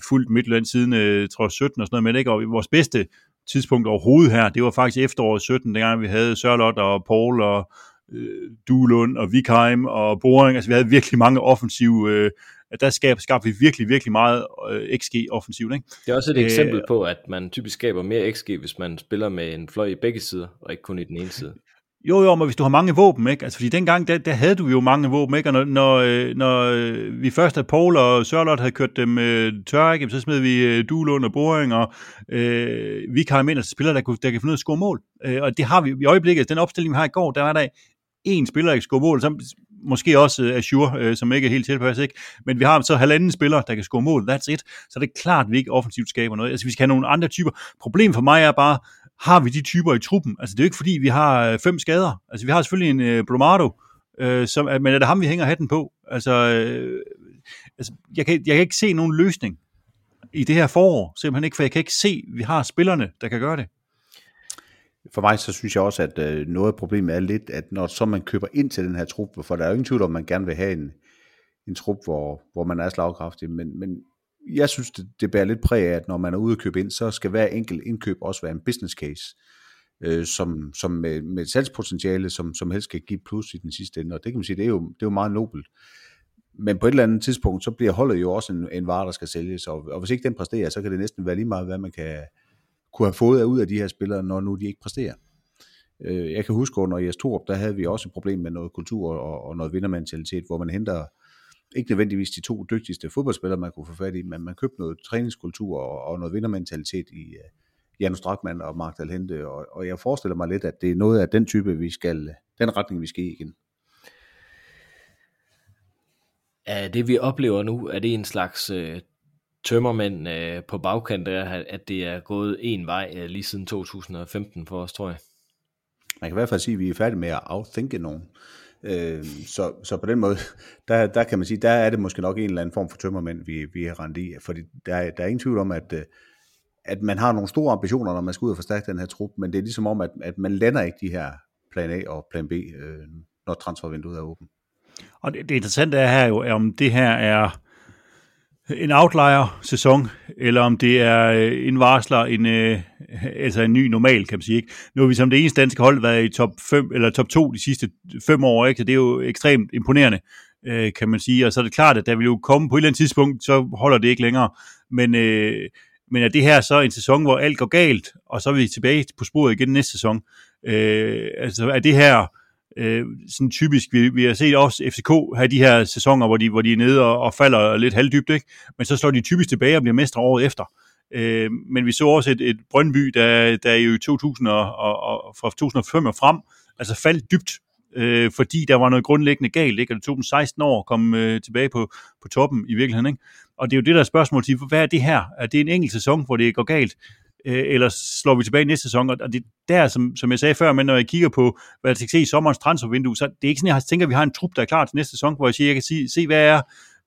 fulgt Midtjylland siden, øh, tror jeg, 17 og sådan noget, men ikke? Og vores bedste tidspunkt overhovedet her, det var faktisk efteråret 17, dengang vi havde Sørlot og Paul og øh, Duelund og Vikheim og Boring, altså vi havde virkelig mange offensive, øh, der skabte, skabte vi virkelig, virkelig meget øh, XG offensivt. Ikke? Det er også et Æh, eksempel øh, på, at man typisk skaber mere XG, hvis man spiller med en fløj i begge sider, og ikke kun i den ene side. Jo, jo, men hvis du har mange våben, ikke? Altså, fordi dengang, der, der havde du jo mange våben, ikke? Og når, når, øh, når øh, vi først havde Paul og Sørlot havde kørt dem øh, tør, ikke? Så smed vi øh, Duelund og Boring, og øh, vi kan ind med spillere, der, kunne, der kan finde ud af at score mål. Øh, og det har vi i øjeblikket. Den opstilling, vi har i går, der var der en spiller, der kan score mål. som måske også øh, er Azure, øh, som ikke er helt tilpas, ikke? Men vi har så halvanden spiller, der kan score mål. That's it. Så det er klart, at vi ikke offensivt skaber noget. Altså, vi skal have nogle andre typer. Problemet for mig er bare, har vi de typer i truppen? Altså, det er jo ikke fordi, vi har øh, fem skader. Altså, vi har selvfølgelig en øh, Bromado, øh, som, men er det ham, vi hænger hatten på? Altså, øh, altså jeg, kan, jeg kan ikke se nogen løsning i det her forår, simpelthen ikke, for jeg kan ikke se, at vi har spillerne, der kan gøre det. For mig så synes jeg også, at øh, noget af problemet er lidt, at når så man køber ind til den her trup, for der er jo ingen tvivl om, man gerne vil have en, en trup, hvor, hvor man er slagkraftig, men, men jeg synes, det, det bærer lidt præg af, at når man er ude at købe ind, så skal hver enkelt indkøb også være en business case, øh, som, som med, med et salgspotentiale, som, som helst kan give plus i den sidste ende, og det kan man sige, det er jo, det er jo meget nobelt. Men på et eller andet tidspunkt, så bliver holdet jo også en, en vare, der skal sælges, og, og hvis ikke den præsterer, så kan det næsten være lige meget, hvad man kan, kunne have fået ud af de her spillere, når nu de ikke præsterer. Øh, jeg kan huske under Jes Torup, der havde vi også et problem med noget kultur og, og noget vindermentalitet, hvor man henter ikke nødvendigvis de to dygtigste fodboldspillere, man kunne få fat i, men man købte noget træningskultur og, og noget vindermentalitet i uh, Janus Strakman og Mark Dalhente, og, og jeg forestiller mig lidt, at det er noget af den type, vi skal, den retning, vi skal i igen. Er det, vi oplever nu, er det en slags øh, tømmermænd øh, på bagkant af, at det er gået en vej øh, lige siden 2015 for os, tror jeg. Man kan i hvert fald sige, at vi er færdige med at outthinke nogen. Øh, så, så på den måde, der, der kan man sige, der er det måske nok en eller anden form for tømmermænd, vi, vi har rendt i. Fordi der, der er ingen tvivl om, at, øh, at man har nogle store ambitioner, når man skal ud og forstærke den her trup, men det er ligesom om, at, at man lander ikke de her plan A og plan B, øh, når transfervinduet er åbent. Og det, det interessante er her jo, om det her er en outlier-sæson, eller om det er øh, en varsler, en, øh, altså en ny normal, kan man sige. Ikke? Nu har vi som det eneste danske hold været i top 5, eller top 2 de sidste fem år, ikke? så det er jo ekstremt imponerende, øh, kan man sige. Og så er det klart, at der vil jo komme på et eller andet tidspunkt, så holder det ikke længere. Men, øh, men er det her så en sæson, hvor alt går galt, og så er vi tilbage på sporet igen næste sæson? Øh, altså er det her øh, sådan typisk, vi, vi har set også FCK have de her sæsoner, hvor de, hvor de er nede og, og falder lidt halvdybt, ikke? men så slår de typisk tilbage og bliver mestre året efter. Øh, men vi så også et, et Brøndby, der, der i 2000 og, og, og fra 2005 og frem, altså faldt dybt, øh, fordi der var noget grundlæggende galt, ikke? og det tog dem 16 år at komme øh, tilbage på, på toppen i virkeligheden. Ikke? Og det er jo det, der er spørgsmål til, hvad er det her? Er det en enkelt sæson, hvor det går galt? Øh, eller slår vi tilbage næste sæson, og det der, som, som jeg sagde før, men når jeg kigger på, hvad jeg skal se i sommerens transfervindue, så det er ikke sådan, jeg tænker, at vi har en trup, der er klar til næste sæson, hvor jeg siger, jeg kan se, se hvad er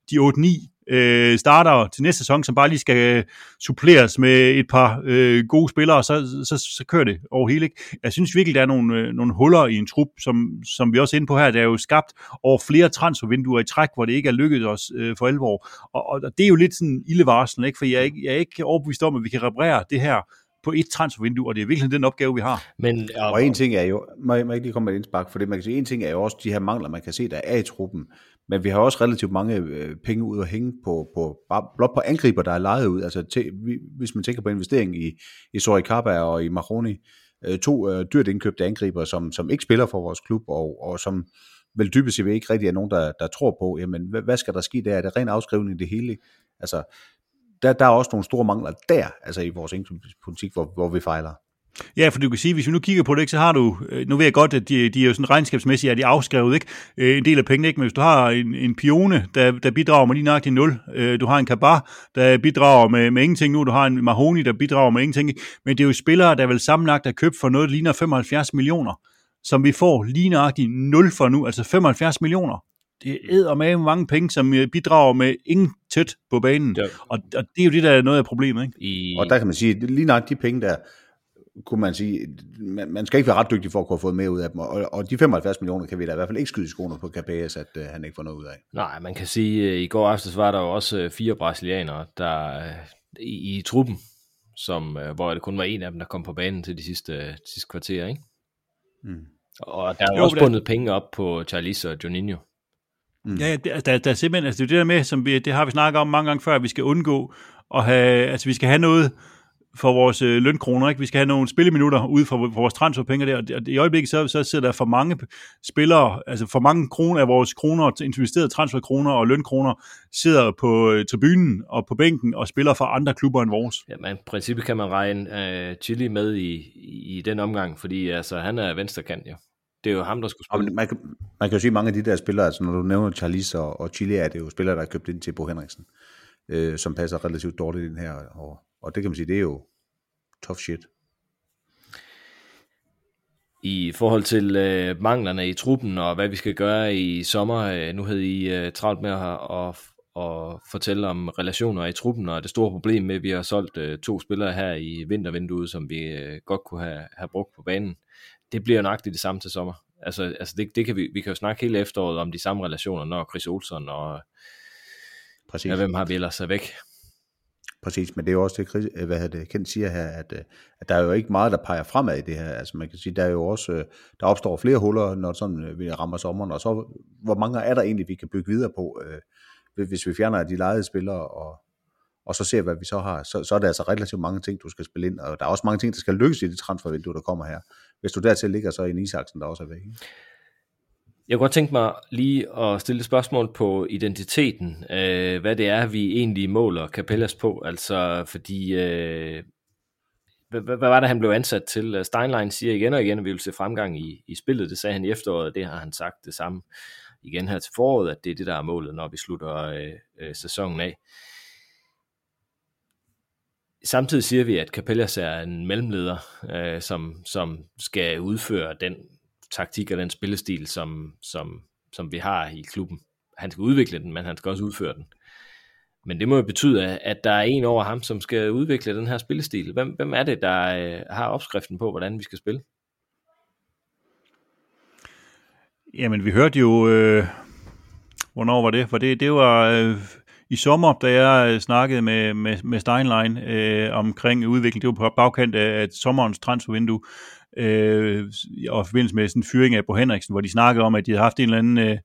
de 8-9 øh, starter til næste sæson, som bare lige skal suppleres med et par øh, gode spillere, så, så, så kører det over hele. Ikke? Jeg synes virkelig, der er nogle, øh, nogle huller i en trup, som, som vi også er inde på her, der er jo skabt over flere transfervinduer i træk, hvor det ikke er lykkedes os øh, for alvor. Og, og det er jo lidt sådan ildevarslen, ikke? for jeg er, ikke, jeg er ikke overbevist om, at vi kan reparere det her på et transfervindue, og det er virkelig den opgave, vi har. Men, og, og en ting er jo, må jeg, må jeg ikke lige komme med et indspark, for det man kan sige, en ting er jo også de her mangler, man kan se, der er i truppen, men vi har også relativt mange øh, penge ud at hænge på, på bare, blot på angriber, der er lejet ud. Altså, til, hvis man tænker på investering i, i Sorikaba og i Maroni, øh, to øh, dyrt indkøbte angriber, som, som ikke spiller for vores klub, og, og som vel dybest set ikke rigtig er nogen, der, der tror på, jamen, hvad, hvad skal der ske der? Er det ren afskrivning det hele? Altså, der, der er også nogle store mangler der, altså i vores indkøbspolitik, hvor, hvor vi fejler. Ja, for du kan sige, hvis vi nu kigger på det, ikke, så har du, øh, nu ved jeg godt, at de, de er jo sådan regnskabsmæssigt, er de afskrevet, ikke? Øh, en del af pengene, ikke? Men hvis du har en, en pione, der, der bidrager med lige nøjagtigt 0, øh, du har en Kabar, der bidrager med, med ingenting nu, du har en Mahoni, der bidrager med ingenting, men det er jo spillere, der vel sammenlagt er købt for noget, der ligner 75 millioner, som vi får lige nøjagtigt 0 for nu, altså 75 millioner. Det er med mange penge, som bidrager med ingen tæt på banen. Ja. Og, og det er jo det, der er noget af problemet. Ikke? I... Og der kan man sige, lige nok de penge, der kunne man sige, man, man skal ikke være ret dygtig for at kunne få fået mere ud af dem, og, og de 75 millioner kan vi da i hvert fald ikke skyde i skoene på KPS, at uh, han ikke får noget ud af. Nej, man kan sige, at uh, i går aftes var der jo også uh, fire brasilianere, der uh, i, i truppen, som, uh, hvor det kun var en af dem, der kom på banen til de sidste, uh, sidste kvarter, ikke? Mm. Og der er jo, også bundet penge op på Charlize og Juninho. Mm. Ja, der, der, der er simpelthen, altså det er det der med, som vi, det har vi snakket om mange gange før, at vi skal undgå at have, altså vi skal have noget, for vores øh, lønkroner. Ikke? Vi skal have nogle spilleminutter ud for, for vores transferpenge der. Og i øjeblikket så, så sidder der for mange spillere, altså for mange kroner af vores kroner, investerede transferkroner og lønkroner, sidder på øh, tribunen og på bænken og spiller for andre klubber end vores. Ja, men i princippet kan man regne øh, Chili med i, i den omgang, fordi altså, han er venstrekant jo. Det er jo ham, der skulle spille. man, kan, man kan jo sige, at mange af de der spillere, altså når du nævner Charlize og, og Chile, er det jo spillere, der er købt ind til Bo Henriksen, øh, som passer relativt dårligt ind her, og og det kan man sige, det er jo tough shit. I forhold til øh, manglerne i truppen og hvad vi skal gøre i sommer, øh, nu havde I øh, travlt med at, at, at fortælle om relationer i truppen, og det store problem med, at vi har solgt øh, to spillere her i vintervinduet, som vi øh, godt kunne have, have brugt på banen. Det bliver nøjagtigt det samme til sommer. Altså, altså det, det kan vi, vi kan jo snakke hele efteråret om de samme relationer, når Chris Olsen og Præcis. Ja, hvem har vi ellers er væk. Præcis, men det er jo også det, Chris, øh, hvad det, Kent siger her, at, øh, at der er jo ikke meget, der peger fremad i det her. Altså man kan sige, der er jo også, øh, der opstår flere huller, når sådan, vi rammer sommeren, og så hvor mange er der egentlig, vi kan bygge videre på, øh, hvis vi fjerner de lejede spillere, og, og så ser hvad vi så har, så, så er der altså relativt mange ting, du skal spille ind, og der er også mange ting, der skal lykkes i det transfervindue, der kommer her. Hvis du dertil ligger så er en Isaksen, der også er væk. Ikke? Jeg kunne godt tænke mig lige at stille et spørgsmål på identiteten. Øh, hvad det er, vi egentlig måler Capellas på. Altså, fordi... Øh, hvad, hvad var det, han blev ansat til? Øh, Steinlein siger igen og igen, at vi vil se fremgang i, i spillet. Det sagde han i efteråret, og det har han sagt det samme igen her til foråret, at det er det, der er målet, når vi slutter øh, øh, sæsonen af. Samtidig siger vi, at Capellas er en mellemleder, øh, som, som skal udføre den taktik og den spillestil, som, som, som vi har i klubben. Han skal udvikle den, men han skal også udføre den. Men det må jo betyde, at der er en over ham, som skal udvikle den her spillestil. Hvem, hvem er det, der øh, har opskriften på, hvordan vi skal spille? Jamen, vi hørte jo, øh, hvornår var det? For det, det var øh, i sommer, da jeg øh, snakkede med, med, med Steinlein øh, omkring udvikling. Det var på bagkant af sommerens transfervindue øh, og i forbindelse med sådan en fyring af Bo Henriksen, hvor de snakkede om, at de havde haft en eller anden, øh,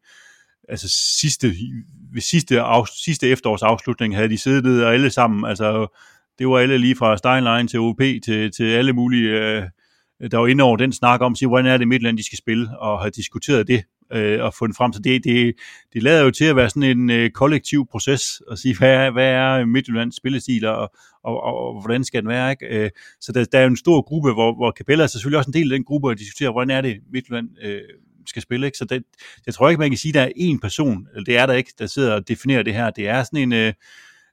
altså sidste, ved sidste, af, sidste efterårs afslutning havde de siddet og alle sammen, altså det var alle lige fra Steinlein til OP til, til alle mulige, øh, der var inde over den snak om, sige, hvordan er det Midtland, de skal spille, og har diskuteret det øh, og fundet frem til det. Det, det lader jo til at være sådan en øh, kollektiv proces at sige, hvad er, hvad er Midtjyllands spillestil, og, og, og, og hvordan skal den være? Ikke? Øh, så der, der er jo en stor gruppe, hvor, hvor Capella er selvfølgelig også en del af den gruppe, og diskuterer, hvordan er det Midtjylland øh, skal spille. Ikke? Så det, jeg tror ikke, man kan sige, at der er én person, eller det er der ikke, der sidder og definerer det her. Det er sådan en, øh,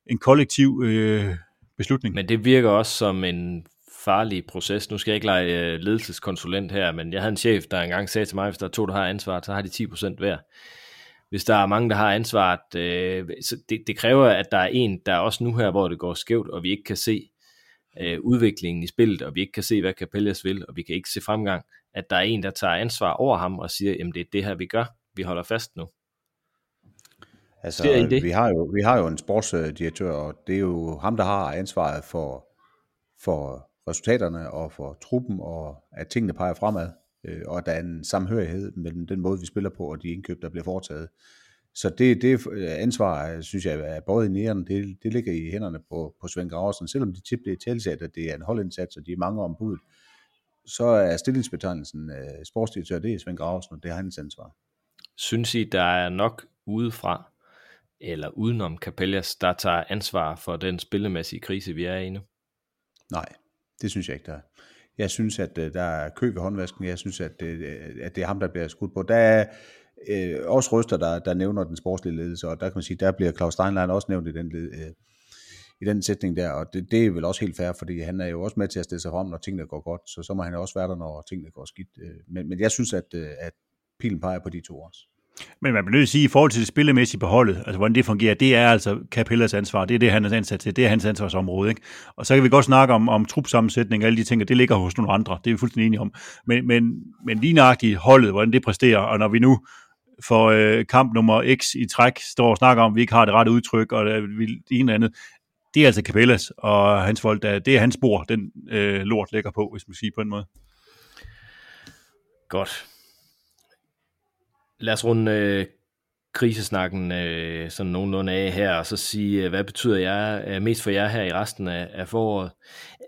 en kollektiv øh, beslutning. Men det virker også som en farlig proces. Nu skal jeg ikke lege øh, ledelseskonsulent her, men jeg havde en chef, der engang sagde til mig, hvis der er to, der har ansvaret, så har de 10% hver. Hvis der er mange, der har ansvaret, øh, så det, det kræver, at der er en, der er også nu her, hvor det går skævt, og vi ikke kan se øh, udviklingen i spillet, og vi ikke kan se, hvad Capellas vil, og vi kan ikke se fremgang, at der er en, der tager ansvar over ham og siger, jamen det er det her, vi gør. Vi holder fast nu. Altså, det? Vi, har jo, vi har jo en sportsdirektør, og det er jo ham, der har ansvaret for, for resultaterne og for truppen, og at tingene peger fremad, øh, og at der er en samhørighed mellem den måde, vi spiller på, og de indkøb, der bliver foretaget. Så det, det ansvar, synes jeg, er både i næren, det, det ligger i hænderne på, på Svend Graversen. Selvom de tit bliver tilsat, at det er en holdindsats, og de er mange ombud, så er stillingsbetegnelsen uh, sportsdirektør, det er Svend Graversen, og det er hans ansvar. Synes I, der er nok udefra, eller udenom Capellas, der tager ansvar for den spillemæssige krise, vi er i nu? Nej, det synes jeg ikke, der er. Jeg synes, at øh, der er kø ved håndvasken. Jeg synes, at, det, at det er ham, der bliver skudt på. Der er øh, også ryster, der, der nævner den sportslige ledelse, og der kan man sige, der bliver Claus Steinlein også nævnt i den, øh, i den sætning der, og det, det er vel også helt fair, fordi han er jo også med til at stille sig frem, når tingene går godt, så så må han jo også være der, når tingene går skidt. Øh, men, men jeg synes, at, øh, at pilen peger på de to også. Men man bliver nødt til at sige, at i forhold til det spillemæssige beholdet, altså hvordan det fungerer, det er altså Capellas ansvar. Det er det, han er ansat til. Det er hans ansvarsområde. Ikke? Og så kan vi godt snakke om, om trupsammensætning og alle de ting, og det ligger hos nogle andre. Det er vi fuldstændig enige om. Men, men, men lige nøjagtigt holdet, hvordan det præsterer, og når vi nu for øh, kamp nummer X i træk står og snakker om, at vi ikke har det rette udtryk, og det, vi, det ene eller andet, det er altså Capellas og hans folk, der, det er hans spor, den øh, lort ligger på, hvis man siger på en måde. Godt. Lad os runde øh, krisesnakken øh, sådan nogenlunde af her, og så sige, øh, hvad betyder jeg øh, mest for jer her i resten af, af foråret?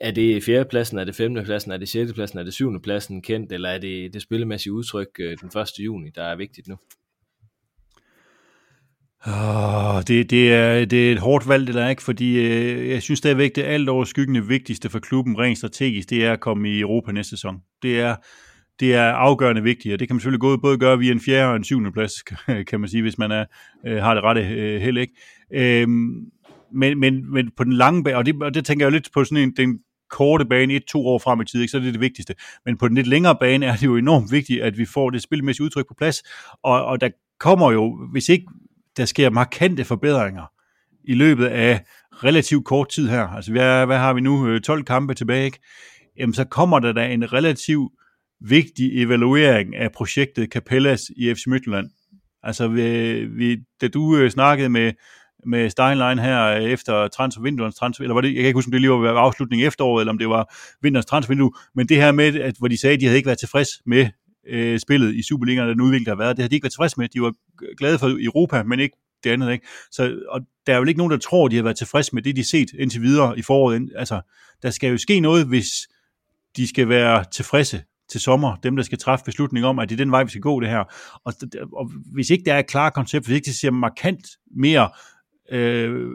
Er det fjerdepladsen, er det femtepladsen, er det sjettepladsen, er det syvende pladsen kendt, eller er det det spillemæssige udtryk øh, den 1. juni, der er vigtigt nu? Oh, det, det, er, det er et hårdt valg, det der ikke, fordi øh, jeg synes stadigvæk, det alt overskyggende vigtigste for klubben rent strategisk, det er at komme i Europa næste sæson. Det er, det er afgørende vigtigt, og det kan man selvfølgelig både gøre via en fjerde og en syvende plads, kan man sige, hvis man er, øh, har det rette øh, held, ikke? Øhm, men, men, men på den lange bane, og det, og det tænker jeg lidt på sådan en, den korte bane, et-to år frem i tid, ikke? så er det det vigtigste. Men på den lidt længere bane er det jo enormt vigtigt, at vi får det spilmæssige udtryk på plads, og, og der kommer jo, hvis ikke der sker markante forbedringer i løbet af relativt kort tid her, altså hvad, hvad har vi nu, øh, 12 kampe tilbage, ikke? Jamen så kommer der da en relativ vigtig evaluering af projektet Capellas i FC Midtjylland. Altså, vi, vi, da du øh, snakkede med, med Steinlein her øh, efter transfervinduets transfer, eller var det, jeg kan ikke huske, om det lige var afslutning efteråret, eller om det var vinterens transfervindue, men det her med, at, hvor de sagde, at de havde ikke været tilfreds med øh, spillet i Superligaen, den udvikling, der har været, det havde de ikke været tilfreds med. De var glade for Europa, men ikke det andet. Ikke? Så, og der er jo ikke nogen, der tror, de har været tilfreds med det, de har set indtil videre i foråret. Altså, der skal jo ske noget, hvis de skal være tilfredse til sommer, dem der skal træffe beslutning om, at det er den vej, vi skal gå det her. Og, og hvis ikke der er et klart koncept, hvis ikke det ser markant mere øh,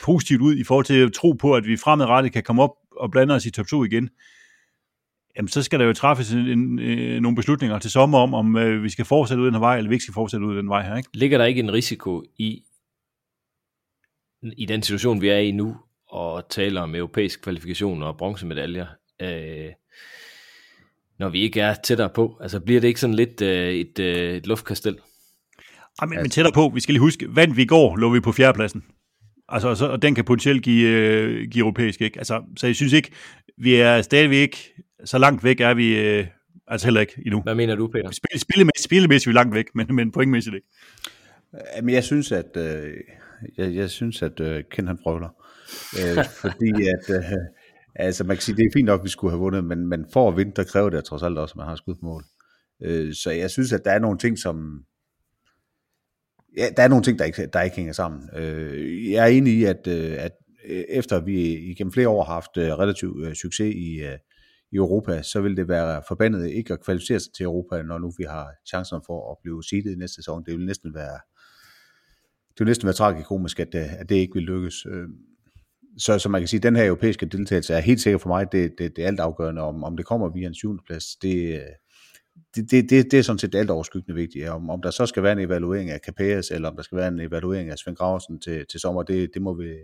positivt ud i forhold til at tro på, at vi fremadrettet kan komme op og blande os i top 2 igen, jamen så skal der jo træffes en, en, en, nogle beslutninger til sommer om, om øh, vi skal fortsætte ud den her vej, eller vi ikke skal fortsætte ud den vej her. Ikke? Ligger der ikke en risiko i, i den situation, vi er i nu, og taler om europæisk kvalifikation og bronzemedaljer, øh, når vi ikke er tættere på? Altså bliver det ikke sådan lidt øh, et, øh, et luftkastel? Ja, men, men tættere på, vi skal lige huske, vandt vi i går, lå vi på fjerdepladsen. Altså, og, så, og den kan potentielt give, øh, give europæisk, ikke? Altså, så jeg synes ikke, vi er stadigvæk, så langt væk er vi, øh, altså heller ikke endnu. Hvad mener du, Peter? Spil, spillemæssigt, spillemæssigt er vi langt væk, men, men pointmæssigt ikke. Men jeg synes, at, øh, jeg, jeg synes, at øh, Ken han frøvler. Øh, fordi at, øh, Altså man kan sige, det er fint nok, at vi skulle have vundet, men, men for at vinde, der kræver det trods alt også, at man har skudt mål. Øh, så jeg synes, at der er nogle ting, som... Ja, der er nogle ting, der ikke, der ikke hænger sammen. Øh, jeg er enig i, at, øh, at øh, efter vi igennem flere år har haft øh, relativ succes i, i Europa, så vil det være forbandet ikke at kvalificere sig til Europa, når nu vi har chancen for at blive seedet i næste sæson. Det vil næsten være det vil næsten være tragikomisk, at, at det ikke vil lykkes så, så man kan sige, at den her europæiske deltagelse er helt sikkert for mig, det, det, det er alt afgørende, om, om det kommer via en syvende plads, det, det, det, det, det er sådan set alt overskyggende vigtigt. Om, om der så skal være en evaluering af Capes, eller om der skal være en evaluering af Svend Graversen til, til sommer, det, det må vi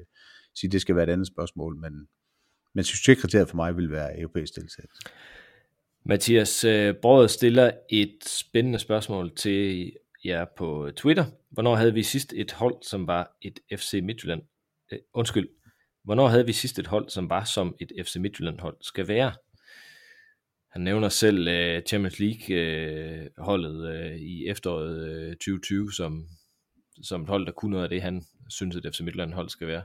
sige, det skal være et andet spørgsmål, men, men succeskriteriet for mig vil være europæisk deltagelse. Mathias øh, Brød stiller et spændende spørgsmål til jer på Twitter. Hvornår havde vi sidst et hold, som var et FC Midtjylland? Øh, undskyld, Hvornår havde vi sidst et hold, som var som et FC Midtjylland-hold skal være? Han nævner selv uh, Champions League-holdet uh, uh, i efteråret uh, 2020 som, som et hold, der kunne noget af det, han synes, at FC Midtjylland-hold skal være.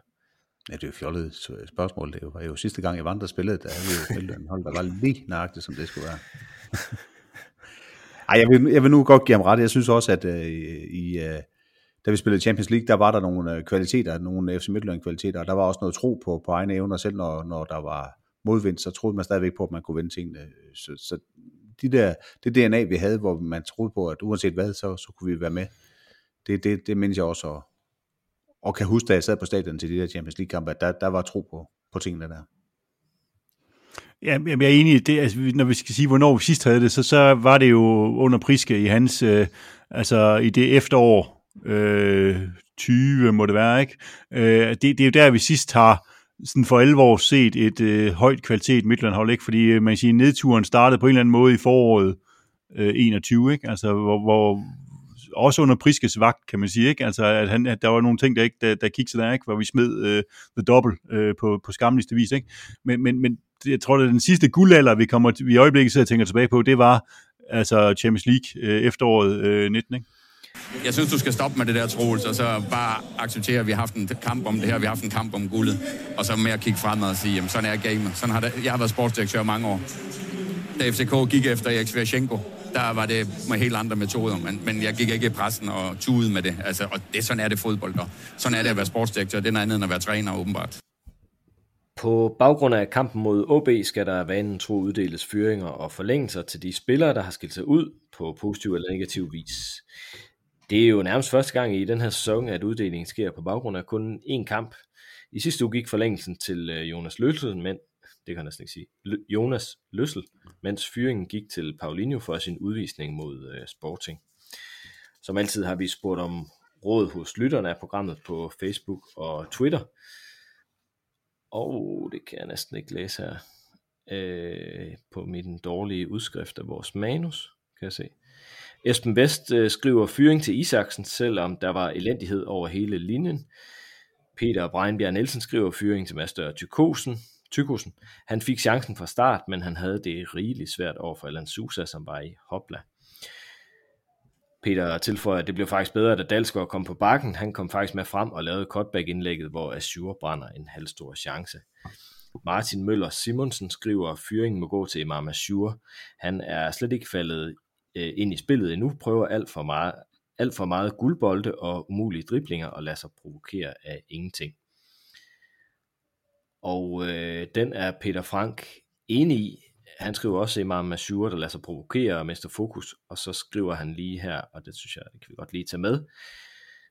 Ja, det er jo fjollet spørgsmål. Det var jo sidste gang, jeg vandrede spillet, der havde vi jo et hold, der var lige nøjagtigt, som det skulle være. Ej, jeg vil, jeg vil nu godt give ham ret. Jeg synes også, at uh, i, uh, da vi spillede Champions League, der var der nogle øh, kvaliteter, nogle FC Midtjylland kvaliteter, og der var også noget tro på, på egne evner, selv når, når der var modvind, så troede man stadigvæk på, at man kunne vinde tingene. Så, så de der, det DNA, vi havde, hvor man troede på, at uanset hvad, så, så kunne vi være med. Det, det, det mindes jeg også, og, og kan huske, da jeg sad på stadion til de der Champions League-kampe, at der, der var tro på, på tingene der. Ja, jeg er enig. Det, altså, når vi skal sige, hvornår vi sidst havde det, så, så var det jo under Priske i hans, øh, altså i det efterår, øh, 20 må det være, ikke? Øh, det, det er jo der, vi sidst har sådan for 11 år set et øh, højt kvalitet Midtlandhold, ikke? Fordi øh, man kan sige, nedturen startede på en eller anden måde i foråret øh, 21, ikke? Altså, hvor, hvor også under Priskes vagt, kan man sige, ikke? Altså, at, han, at der var nogle ting, der ikke, der, der kiggede der, ikke? Hvor vi smed øh, the double øh, på, på skamligste vis, ikke? Men, men, men jeg tror, at den sidste guldalder, vi kommer vi i øjeblikket sidder og tænker tilbage på, det var altså Champions League øh, efteråret øh, 19, ikke? Jeg synes, du skal stoppe med det der, Troels, og så bare acceptere, at vi har haft en kamp om det her, vi har haft en kamp om guldet, og så med at kigge fremad og sige, jamen sådan er gamer. Sådan har det, jeg har været sportsdirektør mange år. Da FCK gik efter Erik Sverchenko, der var det med helt andre metoder, men, men jeg gik ikke i pressen og tude med det. Altså, og det, sådan er det fodbold, og sådan er det at være sportsdirektør. Det er noget andet end at være træner, åbenbart. På baggrund af kampen mod OB skal der vanen tro uddeles fyringer og forlængelser til de spillere, der har skilt sig ud på positiv eller negativ vis. Det er jo nærmest første gang i den her sæson, at uddelingen sker på baggrund af kun én kamp. I sidste uge gik forlængelsen til øh, Jonas Løssel, men det kan jeg næsten ikke sige, Jonas Løssel, mens fyringen gik til Paulinho for sin udvisning mod uh, Sporting. Som altid har vi spurgt om råd hos lytterne af programmet på Facebook og Twitter. Og det kan jeg næsten ikke læse her øh, på min dårlige udskrift af vores manus, kan jeg se. Esben Vest øh, skriver fyring til Isaksen, selvom der var elendighed over hele linjen. Peter Breinbjerg Nielsen skriver fyring til Master Tykosen. Tykosen. Han fik chancen fra start, men han havde det rigeligt svært over for Alan Sousa, som var i hopla. Peter tilføjer, at det blev faktisk bedre, da Dalsgaard kom på bakken. Han kom faktisk med frem og lavede cutback-indlægget, hvor Azure brænder en halvstor chance. Martin Møller Simonsen skriver, at fyringen må gå til Imam Azure. Han er slet ikke faldet øh, ind i spillet endnu, prøver alt for meget, alt for meget guldbolde og umulige driblinger og lader sig provokere af ingenting. Og øh, den er Peter Frank enig i. Han skriver også Imam Masur, der lader sig provokere og mister fokus, og så skriver han lige her, og det synes jeg, det kan vi godt lige tage med.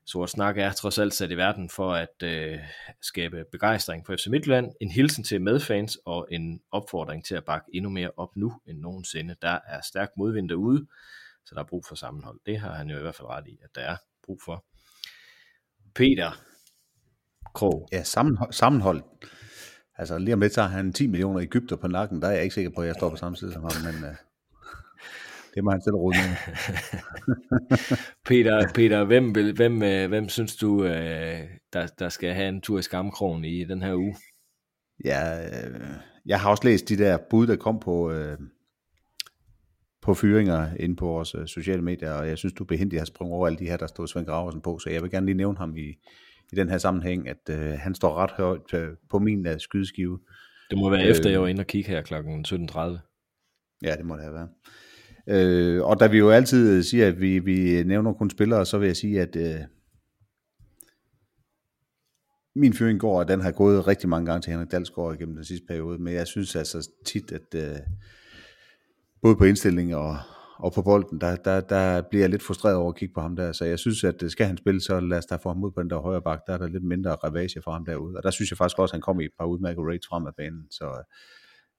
Sort Snak er trods alt sat i verden for at øh, skabe begejstring for FC Midtjylland, en hilsen til medfans og en opfordring til at bakke endnu mere op nu end nogensinde. Der er stærk modvind derude, så der er brug for sammenhold. Det har han jo i hvert fald ret i, at der er brug for. Peter Krog. Ja, sammenhold. sammenhold. Altså lige om lidt, tager har han 10 millioner Ægypter på nakken. Der er jeg ikke sikker på, at jeg står på samme side som ham, men Øh det må han selv råde med. Peter, Peter hvem, vil, hvem, øh, hvem synes du, uh, der, der skal have en tur i skamkrogen i den her uge? Ja, uh, jeg har også læst de der bud, der kom på, på fyringer ind på vores sociale medier, og jeg synes, du behendigt har sprunget over alle de her, der stod Svend Graversen på, så jeg vil gerne lige nævne ham i, i den her sammenhæng, at øh, han står ret højt øh, på min uh, skydeskive. Det må være øh, efter, jeg var inde og kigge her kl. 17.30. Ja, det må det have været. Øh, og da vi jo altid siger, at vi, vi nævner kun spillere, så vil jeg sige, at øh, min fyring går, at den har gået rigtig mange gange til Henrik Dalsgaard gennem den sidste periode, men jeg synes altså tit, at øh, både på indstilling og, og på bolden, der, der, der bliver jeg lidt frustreret over at kigge på ham der, så jeg synes, at øh, skal han spille, så lad os da få ham ud på den der højre bak, der er der lidt mindre ravage for ham derude, og der synes jeg faktisk også, at han kommer i et par udmærket rates frem af banen, så, øh,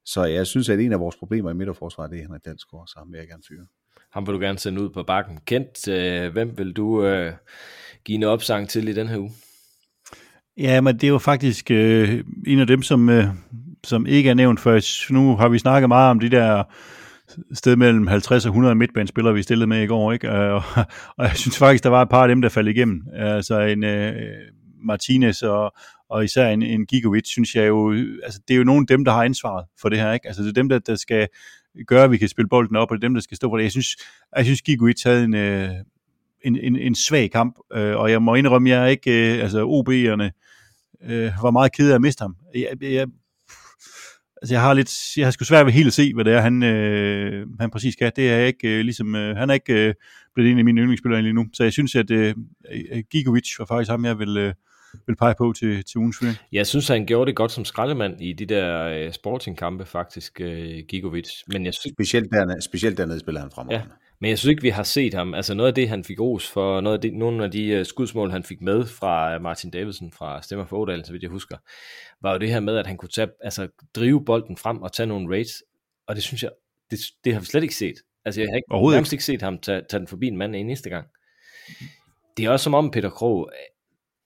så jeg synes, at en af vores problemer i midterforsvaret, det er Henrik Dalsgaard, så ham vil jeg gerne fyre. Ham vil du gerne sende ud på bakken. Kent, øh, hvem vil du øh, give en opsang til i den her uge? Ja, men det er jo faktisk øh, en af dem, som, øh, som ikke er nævnt før. Nu har vi snakket meget om de der sted mellem 50 og 100 midtbanespillere, vi stillede med i går, ikke? Og, og jeg synes faktisk, der var et par af dem, der faldt igennem. Altså en uh, Martinez og, og især en, en Gigovic, synes jeg jo, altså det er jo nogle af dem, der har ansvaret for det her, ikke? Altså det er dem, der, der skal gøre, at vi kan spille bolden op, og det er dem, der skal stå for det. Jeg synes, jeg synes Gigovic havde en, øh, en, en, en svag kamp, øh, og jeg må indrømme, jeg er ikke, øh, altså OB'erne, øh, var meget ked af at miste ham. Jeg, jeg altså jeg har lidt, jeg har sgu svært ved helt at se, hvad det er, han, øh, han præcis skal. Det er ikke øh, ligesom, øh, han er ikke øh, blevet en af mine yndlingsspillere lige nu. Så jeg synes, at øh, Gigovic var faktisk ham, jeg vil, øh, vil pege på til, til ugens fyring. Jeg synes, han gjorde det godt som skraldemand i de der øh, sportingkampe faktisk, øh, Gigovic. Men jeg synes... specielt, dernede, specielt dernede spiller han fremad. Ja, Men jeg synes ikke, vi har set ham. Altså noget af det, han fik ros for, noget af det, nogle af de uh, skudsmål, han fik med fra Martin Davidsen fra Stemmer for Odal, så vidt jeg husker, var jo det her med, at han kunne tage, altså, drive bolden frem og tage nogle rates. Og det synes jeg, det, det har vi slet ikke set. Altså jeg har ikke, nærmest ikke set ham tage, tage den forbi en mand en eneste gang. Det er også som om Peter Krog,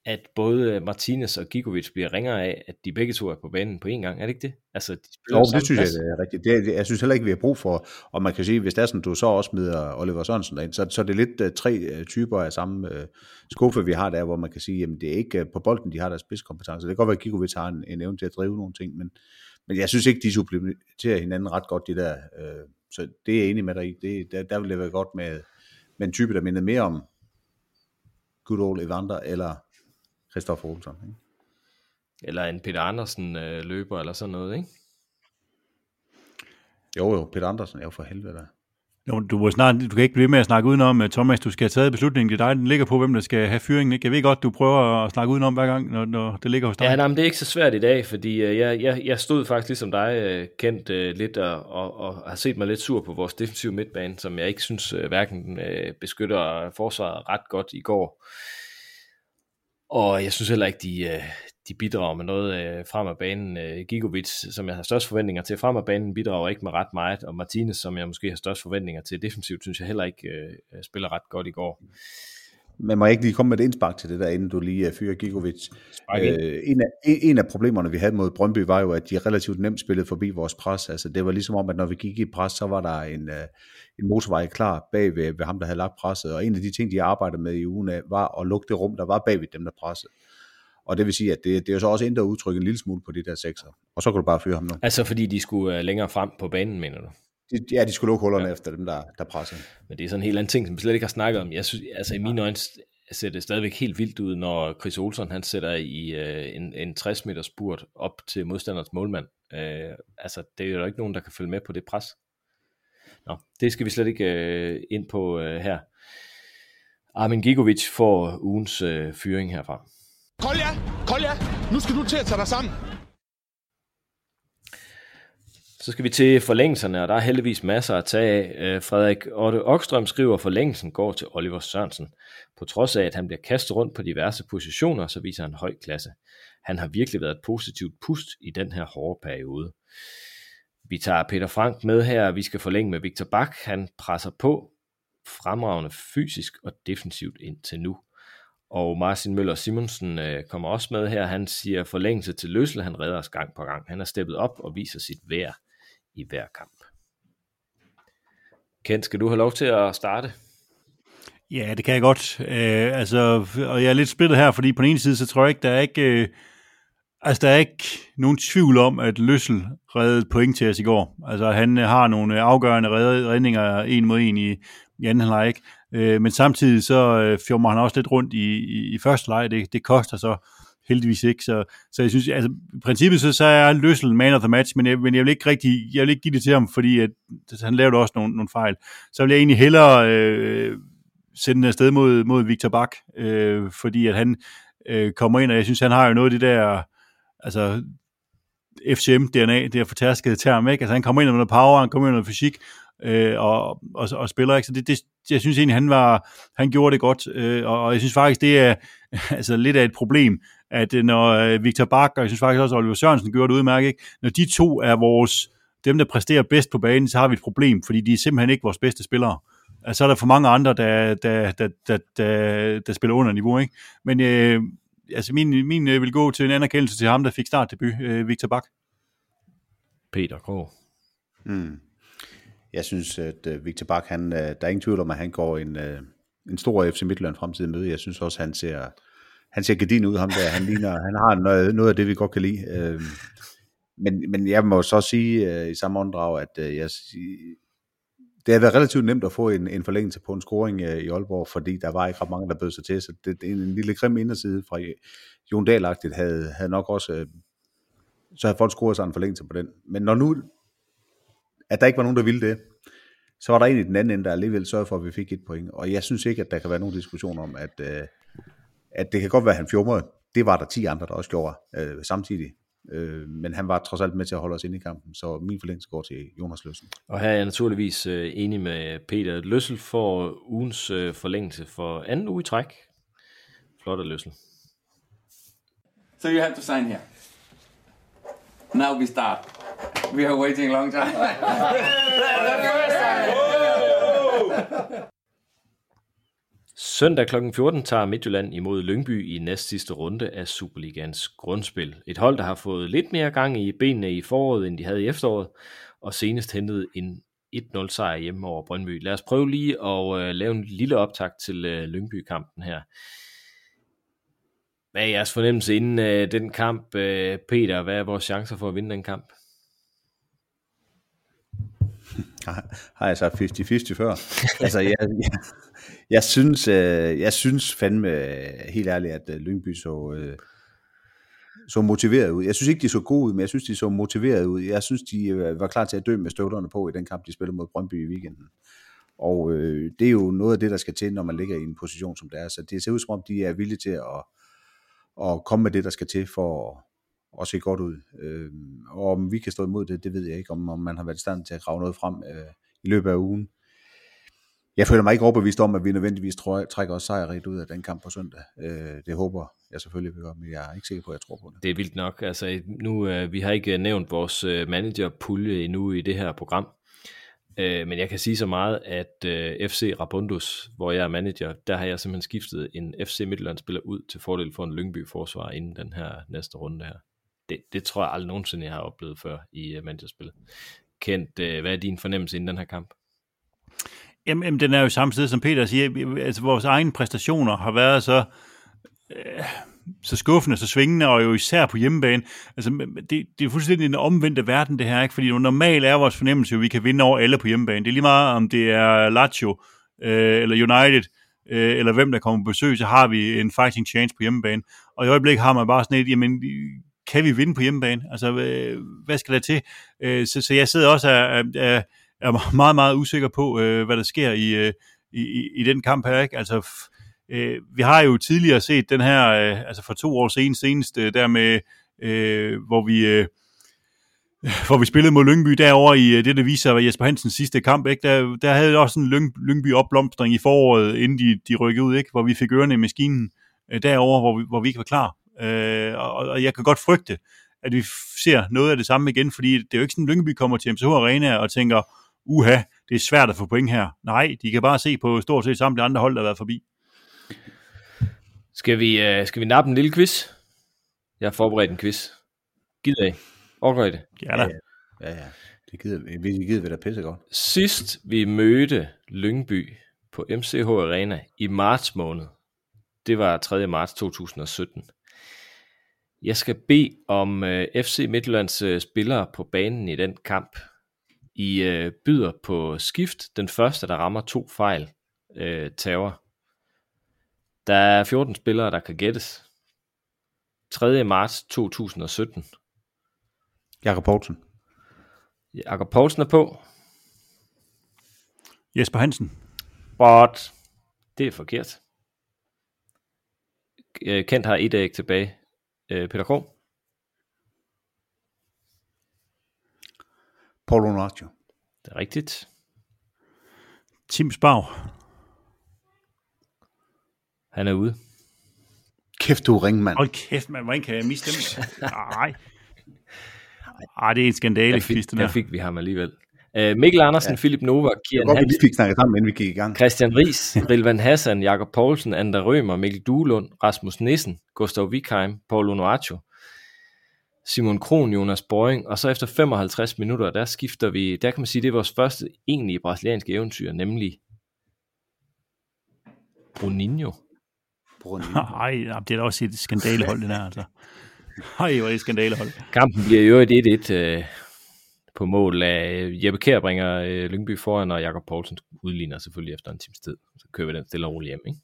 at både Martinez og Gigovic bliver ringere af, at de begge to er på banen på en gang. Er det ikke det? Altså, de jo, det synes plads. jeg det er rigtigt. Det, det, jeg synes heller ikke, vi har brug for, og man kan sige, hvis det er sådan, du så også med Oliver Sørensen derind, så, så er det lidt uh, tre typer af samme uh, skuffe, vi har der, hvor man kan sige, jamen det er ikke uh, på bolden, de har deres spidskompetence. Det kan godt være, at Gigovic har en, en evne til at drive nogle ting, men, men jeg synes ikke, de supplementerer hinanden ret godt, de der. Uh, så det er jeg enig med dig i. Det, der, der vil det være godt med, med en type, der minder mere om good old Evander, eller Christoffer Olsen. Ikke? Eller en Peter Andersen øh, løber, eller sådan noget, ikke? Jo, jo, Peter Andersen er jo for helvede der. Jo, du, må snart, du kan ikke blive med at snakke udenom, Thomas, du skal have taget beslutningen. Det er dig, den ligger på, hvem der skal have fyringen. Ikke? Jeg ved godt, du prøver at snakke udenom hver gang, når, når det ligger hos dig. Ja, nej, men det er ikke så svært i dag, fordi uh, jeg, jeg, jeg stod faktisk ligesom dig, uh, kendt uh, lidt, og, og, og har set mig lidt sur på vores defensive midtbane, som jeg ikke synes uh, hverken uh, beskytter forsvaret ret godt i går. Og jeg synes heller ikke, de, øh, de bidrager med noget øh, frem af banen. Øh, Gigovic, som jeg har størst forventninger til frem af banen, bidrager ikke med ret meget, og Martinez, som jeg måske har størst forventninger til defensivt, synes jeg heller ikke spiller ret godt i går. Men må ikke lige komme med et indspark til det der, inden du lige fyrer Gigovic? Øh, en, af, en af problemerne, vi havde mod Brøndby, var jo, at de relativt nemt spillede forbi vores pres. Altså, det var ligesom om, at når vi gik i pres, så var der en, en motorvej klar bag ved, ved ham, der havde lagt presset. Og en af de ting, de arbejdede med i ugen af, var at lukke det rum, der var bag ved dem, der pressede. Og det vil sige, at det, det er jo så også ændret udtryk en lille smule på de der sekser. Og så kan du bare fyre ham nu. Altså fordi de skulle uh, længere frem på banen, mener du? De, ja, de skulle lukke hullerne ja. efter dem, der, der presser. Men det er sådan en helt anden ting, som vi slet ikke har snakket om. Jeg synes, altså i mine øjne ser det stadigvæk helt vildt ud, når Chris Olsen han sætter i uh, en, en 60 meter spurt op til modstanders målmand. Uh, altså, det er jo ikke nogen, der kan følge med på det pres. Nå, det skal vi slet ikke uh, ind på uh, her. Armin Gigovic får ugens uh, fyring herfra. Kolja, Kolja, nu skal du til at tage dig sammen. Så skal vi til forlængelserne, og der er heldigvis masser at tage af. Øh, Frederik Otto Okstrøm skriver, at forlængelsen går til Oliver Sørensen. På trods af, at han bliver kastet rundt på diverse positioner, så viser han høj klasse. Han har virkelig været et positivt pust i den her hårde periode. Vi tager Peter Frank med her, vi skal forlænge med Victor Bak. Han presser på fremragende fysisk og defensivt indtil nu. Og Martin Møller Simonsen øh, kommer også med her. Han siger forlængelse til Løsel. Han redder os gang på gang. Han er steppet op og viser sit værd i hver kamp. Kent, skal du have lov til at starte? Ja, det kan jeg godt. Øh, altså, og jeg er lidt splittet her, fordi på den ene side, så tror jeg ikke, der er ikke... Øh, altså, der er ikke nogen tvivl om, at Løssel reddede point til os i går. Altså, han øh, har nogle afgørende redninger en mod en i, i anden halvleg. Øh, men samtidig så øh, fjormer han også lidt rundt i, i, i første leg. Det, det koster så heldigvis ikke. Så, så jeg synes, altså, i princippet så, så er Løssel man of the match, men jeg, men jeg vil ikke rigtig, jeg vil ikke give det til ham, fordi at, han lavede også nogle, nogle fejl. Så vil jeg egentlig hellere øh, sende afsted mod, mod Victor Bak, øh, fordi at han øh, kommer ind, og jeg synes, han har jo noget af det der, altså FCM-DNA, det er fortærskede term, ikke? Altså han kommer ind med noget power, han kommer ind med noget fysik, øh, og, og, og spiller, ikke? Så det, det, jeg synes egentlig, han var, han gjorde det godt, øh, og, og jeg synes faktisk, det er altså lidt af et problem, at øh, når øh, Victor Bak, og jeg synes faktisk også, at Oliver Sørensen gjorde det udmærket, ikke? når de to er vores, dem der præsterer bedst på banen, så har vi et problem, fordi de er simpelthen ikke vores bedste spillere. Altså, så er der for mange andre, der, der, der, der, der, der spiller under niveau, ikke? Men øh, altså, min, min øh, vil gå til en anerkendelse til ham, der fik startdebut, øh, Victor Bak. Peter K. Mm. Jeg synes, at Victor Bak, han, der er ingen tvivl om, at han går en, en stor FC Midtjylland fremtidig møde. Jeg synes også, han ser, han ser gardin ud, ham der. Han, ligner, han har noget, noget af det, vi godt kan lide. Øh, men, men jeg må så sige øh, i samme åndedrag, at øh, jeg, det har været relativt nemt at få en, en forlængelse på en scoring øh, i Aalborg, fordi der var ikke ret mange, der bød sig til. Så det, en, er en lille grim inderside fra øh, Jon dahl havde, havde nok også... Øh, så havde folk scoret sig en forlængelse på den. Men når nu at der ikke var nogen, der ville det, så var der en i den anden ende, der alligevel sørgede for, at vi fik et point. Og jeg synes ikke, at der kan være nogen diskussion om, at, øh, at det kan godt være, at han fjumrede. Det var der 10 andre, der også gjorde øh, samtidig. Øh, men han var trods alt med til at holde os inde i kampen, så min forlængelse går til Jonas Løssen. Og her er jeg naturligvis øh, enig med Peter Løssel for ugens øh, forlængelse for anden uge i træk. Flot af Løssel. So you have to sign here. Now we start. We are waiting a long time. the first time. Søndag kl. 14 tager Midtjylland imod Lyngby i næst sidste runde af Superligans grundspil. Et hold, der har fået lidt mere gang i benene i foråret, end de havde i efteråret, og senest hentede en 1-0 sejr hjemme over Brøndby. Lad os prøve lige at uh, lave en lille optakt til uh, Lyngby-kampen her. Hvad er jeres fornemmelse inden uh, den kamp, Peter? Hvad er vores chancer for at vinde den kamp? Har jeg sagt 50-50 før? altså, jeg, jeg, jeg, synes, øh, jeg synes fandme øh, helt ærligt, at øh, Lyngby så, øh, så motiveret ud. Jeg synes ikke, de så gode ud, men jeg synes, de så motiveret ud. Jeg synes, de øh, var klar til at dø med støvlerne på i den kamp, de spillede mod Brøndby i weekenden. Og øh, det er jo noget af det, der skal til, når man ligger i en position som det er. Så det ser ud som om, de er villige til at, at komme med det, der skal til for at se godt ud. Øh, og om vi kan stå imod det, det ved jeg ikke, om, om man har været i stand til at grave noget frem øh, i løbet af ugen. Jeg føler mig ikke overbevist om, at vi nødvendigvis tror, trækker os sejrigt ud af den kamp på søndag. Øh, det håber jeg selvfølgelig, vi gør, men jeg er ikke sikker på, at jeg tror på det. Det er vildt nok. Altså, nu, øh, vi har ikke øh, nævnt vores øh, managerpulje endnu i det her program, øh, men jeg kan sige så meget, at øh, FC Rabundus, hvor jeg er manager, der har jeg simpelthen skiftet en FC Midtjylland-spiller ud til fordel for en Lyngby-forsvar inden den her næste runde her. Det, det tror jeg aldrig nogensinde, jeg har oplevet før i uh, managerspillet. Kent, øh, hvad er din fornemmelse inden den her kamp? Jamen, jamen, den er jo samme sted, som Peter siger. Altså, vores egne præstationer har været så, øh, så skuffende, så svingende, og jo især på hjemmebane. Altså, det, det er fuldstændig en omvendte verden, det her, ikke? Fordi normalt er vores fornemmelse, at vi kan vinde over alle på hjemmebane. Det er lige meget, om det er Lazio, øh, eller United, øh, eller hvem der kommer på besøg, så har vi en fighting chance på hjemmebane. Og i øjeblikket har man bare sådan et, jamen, kan vi vinde på hjemmebane? Altså, øh, hvad skal der til? Øh, så, så jeg sidder også af, af, af er meget, meget usikker på, øh, hvad der sker i, øh, i, i den kamp her. Ikke? Altså, øh, vi har jo tidligere set den her, øh, altså for to år siden senest, øh, der med, øh, hvor vi... Øh, hvor vi spillede mod Lyngby derovre i øh, det, der viser sig Jesper Hansens sidste kamp, ikke? Der, der havde også en Lyng, Lyngby opblomstring i foråret, inden de, de rykkede ud, ikke? hvor vi fik ørerne i maskinen øh, hvor vi, hvor vi ikke var klar. Øh, og, og jeg kan godt frygte, at vi ser noget af det samme igen, fordi det er jo ikke sådan, at Lyngby kommer til MCH Arena og tænker, uha, det er svært at få point her. Nej, de kan bare se på stort set samtlige andre hold, der har været forbi. Skal vi, uh, skal vi nappe en lille quiz? Jeg har forberedt en quiz. Gider I? Overgår I det? Ja da. Ja, ja. Det gider vi. Det gider vi da pisse godt. Sidst vi mødte Lyngby på MCH Arena i marts måned, det var 3. marts 2017, jeg skal bede om uh, øh, FC Midtjyllands uh, spillere på banen i den kamp. I uh, byder på skift. Den første, der rammer to fejl, uh, tager. Der er 14 spillere, der kan gættes. 3. marts 2017. Jakob Poulsen. Jakob Poulsen er på. Jesper Hansen. But det er forkert. Kent har et æg tilbage. Øh, Peter Krog? Paul Onacho. Det er rigtigt. Tim Spau. Han er ude. Kæft, du ring, mand. Hold kæft, man. Hvordan kan jeg miste dem? Nej. Ej, det er en skandale, der fik, der fik vi ham alligevel. Uh, Mikkel Andersen, ja. Philip Nova, Kian Hansen. Vi fik snakket sammen, inden vi gik i gang. Christian Ries, Rilvan Hassan, Jakob Poulsen, Ander Rømer, Mikkel Duelund, Rasmus Nissen, Gustav Wikheim, Paul Onoacho, Simon Kron, Jonas Boring, og så efter 55 minutter, der skifter vi, der kan man sige, det er vores første egentlige brasilianske eventyr, nemlig Bruninho. Bruninho. Ej, det er da også et skandalehold, det der, altså. Ej, hvor er det et skandalehold. Kampen bliver jo et 1-1 øh, på mål af Jeppe Kjær bringer øh, Lyngby foran, og Jakob Poulsen udligner selvfølgelig efter en times tid. Så kører vi den stille og roligt hjem, ikke?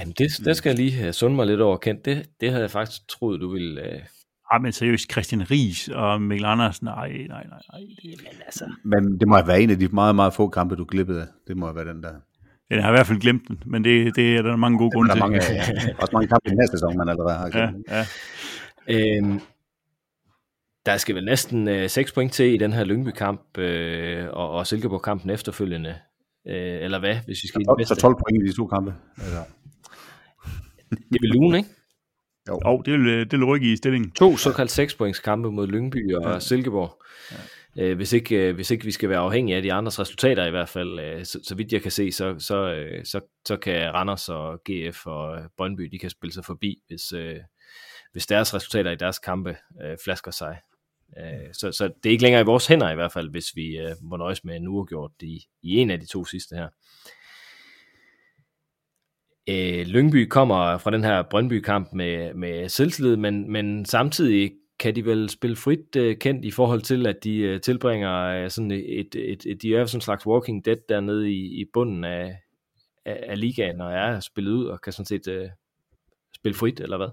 Jamen, det, der skal jeg lige have sundt mig lidt over, Kent. Det, det havde jeg faktisk troet, du ville... Øh... Ej, men seriøst, Christian Ries og Mikkel Andersen, nej, nej, nej, nej. Det, men, altså... men det må have været en af de meget, meget få kampe, du glippede af. Det må have været den der. Jeg har i hvert fald glemt den, men det, det er der mange gode grunde Der til. er mange, også mange kampe i den her sæson, man allerede har Ja, glemt. ja. Øhm, der skal vel næsten øh, 6 point til i den her Lyngby-kamp øh, og, og Silkeborg-kampen efterfølgende. Øh, eller hvad, hvis vi skal i den Så bedste. 12 point i de to kampe. Eller, Det er ugen, ikke? Og det vil, det vil rykke i stillingen. To såkaldt 6 points kampe mod Lyngby og ja. Silkeborg. Ja. Øh, hvis, ikke, øh, hvis ikke vi skal være afhængige af de andres resultater i hvert fald, øh, så, så vidt jeg kan se, så, så, øh, så, så kan Randers og GF og Brøndby, de kan spille sig forbi, hvis, øh, hvis deres resultater i deres kampe øh, flasker sig. Øh, så, så det er ikke længere i vores hænder i hvert fald, hvis vi øh, må nøjes med en uafgjort i, i en af de to sidste her. Øh, Lyngby kommer fra den her Brøndby-kamp med, med selvtillid, men, men samtidig kan de vel spille frit øh, kendt i forhold til, at de øh, tilbringer øh, sådan et, et, et, de er sådan en slags walking dead dernede i, i bunden af, af, af ligaen, og er spillet ud og kan sådan set øh, spille frit, eller hvad?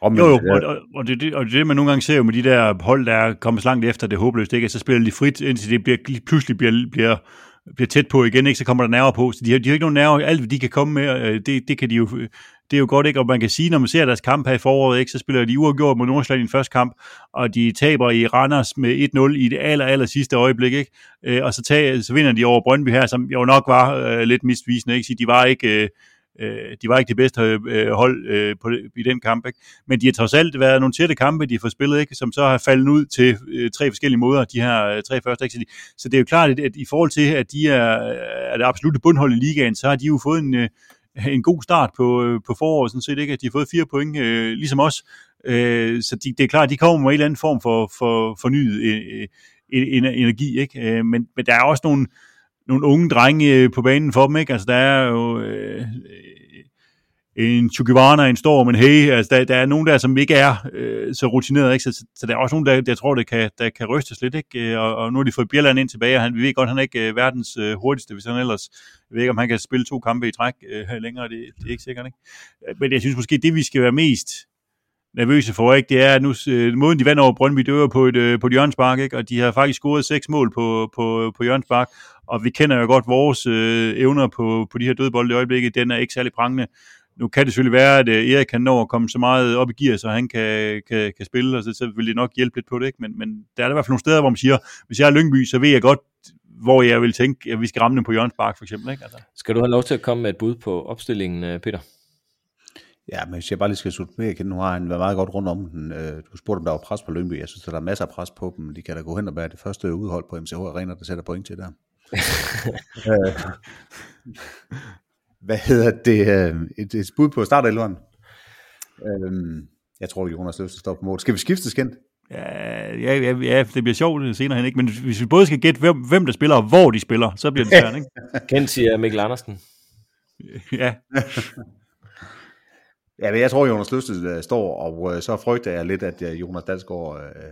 om, Jo, jo, og, og, og, det, er det, og det man nogle gange ser jo med de der hold, der er kommet så langt efter, det håbløst, ikke? så spiller de frit, indtil det bliver, pludselig bliver, bliver, bliver tæt på igen, ikke? så kommer der nerver på. Så de har, de har ikke nogen nerver. Alt, hvad de kan komme med, øh, det, det kan de jo... Det er jo godt, ikke? Og man kan sige, når man ser deres kamp her i foråret, ikke? så spiller de uafgjort mod Nordsjælland i den første kamp, og de taber i Randers med 1-0 i det aller, aller sidste øjeblik, ikke? Øh, og så, tager, så vinder de over Brøndby her, som jo nok var øh, lidt misvisende, ikke? Så de var ikke... Øh, øh, de var ikke det bedste øh, hold øh, på, i den kamp, ikke? men de har trods alt været nogle tætte kampe, de har spillet, ikke? som så har faldet ud til øh, tre forskellige måder, de her øh, tre første. Ikke? Så, de, så det er jo klart, at, at i forhold til, at de er, er det absolutte bundhold i ligaen, så har de jo fået en, øh, en god start på, øh, på foråret, sådan set, ikke? at de har fået fire point, øh, ligesom os. Øh, så de, det er klart, at de kommer med en eller anden form for, for fornyet øh, øh energi, ikke? Øh, men, men der er også nogle, nogle unge drenge øh, på banen for dem, ikke? Altså, der er jo øh, en Chukivana, en Storm, en Hey, altså, der, der er nogen der, som ikke er øh, så rutineret, ikke? Så, så, der er også nogen, der, der tror, det kan, der kan rystes lidt, ikke? Øh, og, og nu har de fået Bjelland ind tilbage, og han, vi ved godt, han er ikke øh, verdens øh, hurtigste, hvis han ellers, jeg ved ikke, om han kan spille to kampe i træk øh, længere, det, det er ikke sikkert, ikke? Øh, men jeg synes måske, det vi skal være mest nervøse for, ikke? det er, at nu, øh, måden de vandt over Brøndby, det var på et, øh, på et hjørnspark, ikke? og de har faktisk scoret seks mål på, på, på hjørnspark, og vi kender jo godt vores øh, evner på, på de her dødbolde i øjeblikket, den er ikke særlig prangende. Nu kan det selvfølgelig være, at øh, Erik kan nå at komme så meget op i gear, så han kan, kan, kan spille, og så, så vil det nok hjælpe lidt på det, ikke? Men, men der er i hvert fald nogle steder, hvor man siger, hvis jeg er Lyngby, så ved jeg godt, hvor jeg vil tænke, at vi skal ramme dem på hjørnspark, for eksempel. Ikke? Altså. Skal du have lov til at komme med et bud på opstillingen, øh, Peter? Ja, men hvis jeg bare lige skal supplere igen, nu har han været meget godt rundt om den. Øh, Du spurgte, om der var pres på Lyngby. Jeg synes, at der er masser af pres på dem. De kan da gå hen og være det første udhold på MCH Arena, der sætter point til der. Øh, Hvad hedder det? øh, Et, et bud på startelveren. Øhm, Jeg tror, Jonas Løfte står på mål. Skal vi skifte skændt? Ja, ja, ja, det bliver sjovt senere hen, ikke? men hvis vi både skal gætte, hvem, hvem der spiller, og hvor de spiller, så bliver det svært, ikke? Kendt siger Mikkel Andersen. Ja, Ja, men jeg tror, Jonas Løfte øh, står, og øh, så frygter jeg lidt, at øh, Jonas Dalsgaard øh,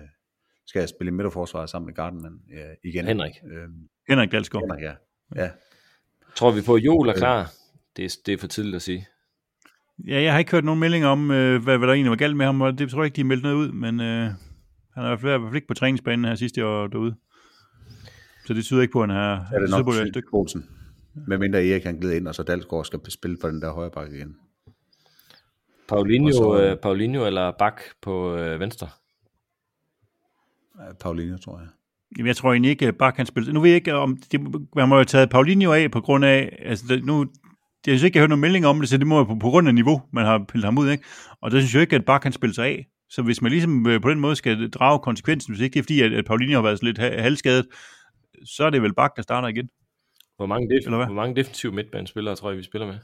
skal spille i midterforsvaret sammen med Gardenman øh, igen. Henrik. Øhm, Henrik Dalsgaard. Henrik, ja. ja. Tror vi på, at Joel er klar? Det, er- det er for tidligt at sige. Ja, jeg har ikke hørt nogen meldinger om, øh, hvad, hvad der egentlig var galt med ham, og det tror jeg ikke, de har meldt noget ud, men øh, han er i hvert fald- ikke på træningsbanen her sidste år derude. Så det tyder ikke på, at han har Så er det nok er Tyk. Poulsen. Med mindre Erik han glider ind, og så Dalsgaard skal spille på den der højre bakke igen. Paulinho, Og så- øh, Paulinho eller Bak på øh, venstre? Paulinho, tror jeg. Jamen, jeg tror egentlig ikke, at Bak kan spille. Nu ved jeg ikke, om det, man må jo have taget Paulinho af på grund af, altså nu, jeg synes ikke, jeg har hørt nogen melding om det, så det må være på, på grund af niveau, man har pillet ham ud, ikke? Og der synes jeg ikke, at Bak kan spille sig af. Så hvis man ligesom øh, på den måde skal drage konsekvensen, hvis ikke det er fordi, at, at Paulinho har været lidt ha- halvskadet, så er det vel Bak, der starter igen. Hvor mange, def- Eller hvad? hvor mange defensive midtbanespillere tror jeg, vi spiller med?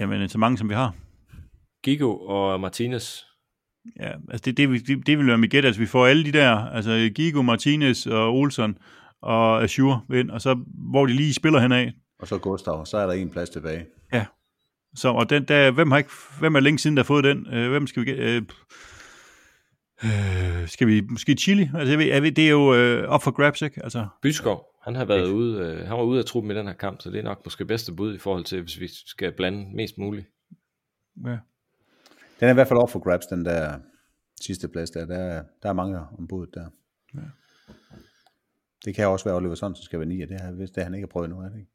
Jamen, så mange som vi har. Gigo og Martinez. Ja, altså det, det, vil- det, det vil være mit gæt. Altså vi får alle de der, altså Gigo, Martinez og Olsen og Azure ind, og så hvor de lige spiller henad. Og så Gustav, så er der en plads tilbage. Så, og den, der, hvem, har ikke, hvem er længe siden, der har fået den? Øh, hvem skal vi? Øh, øh, skal vi måske Chili? Altså, jeg ved, jeg ved, det er jo øh, op for grabs, ikke? Altså, Byskov, han har været ude, øh, han var ude af truppen i den her kamp, så det er nok måske bedste bud i forhold til, hvis vi skal blande mest muligt. ja. Den er i hvert fald op for grabs, den der sidste plads der. Der, er- der er mange ombud der. Ja. Det kan også være, at Oliver Sørensen skal være 9, og det har, hvis det har han ikke har prøvet nu, er det ikke?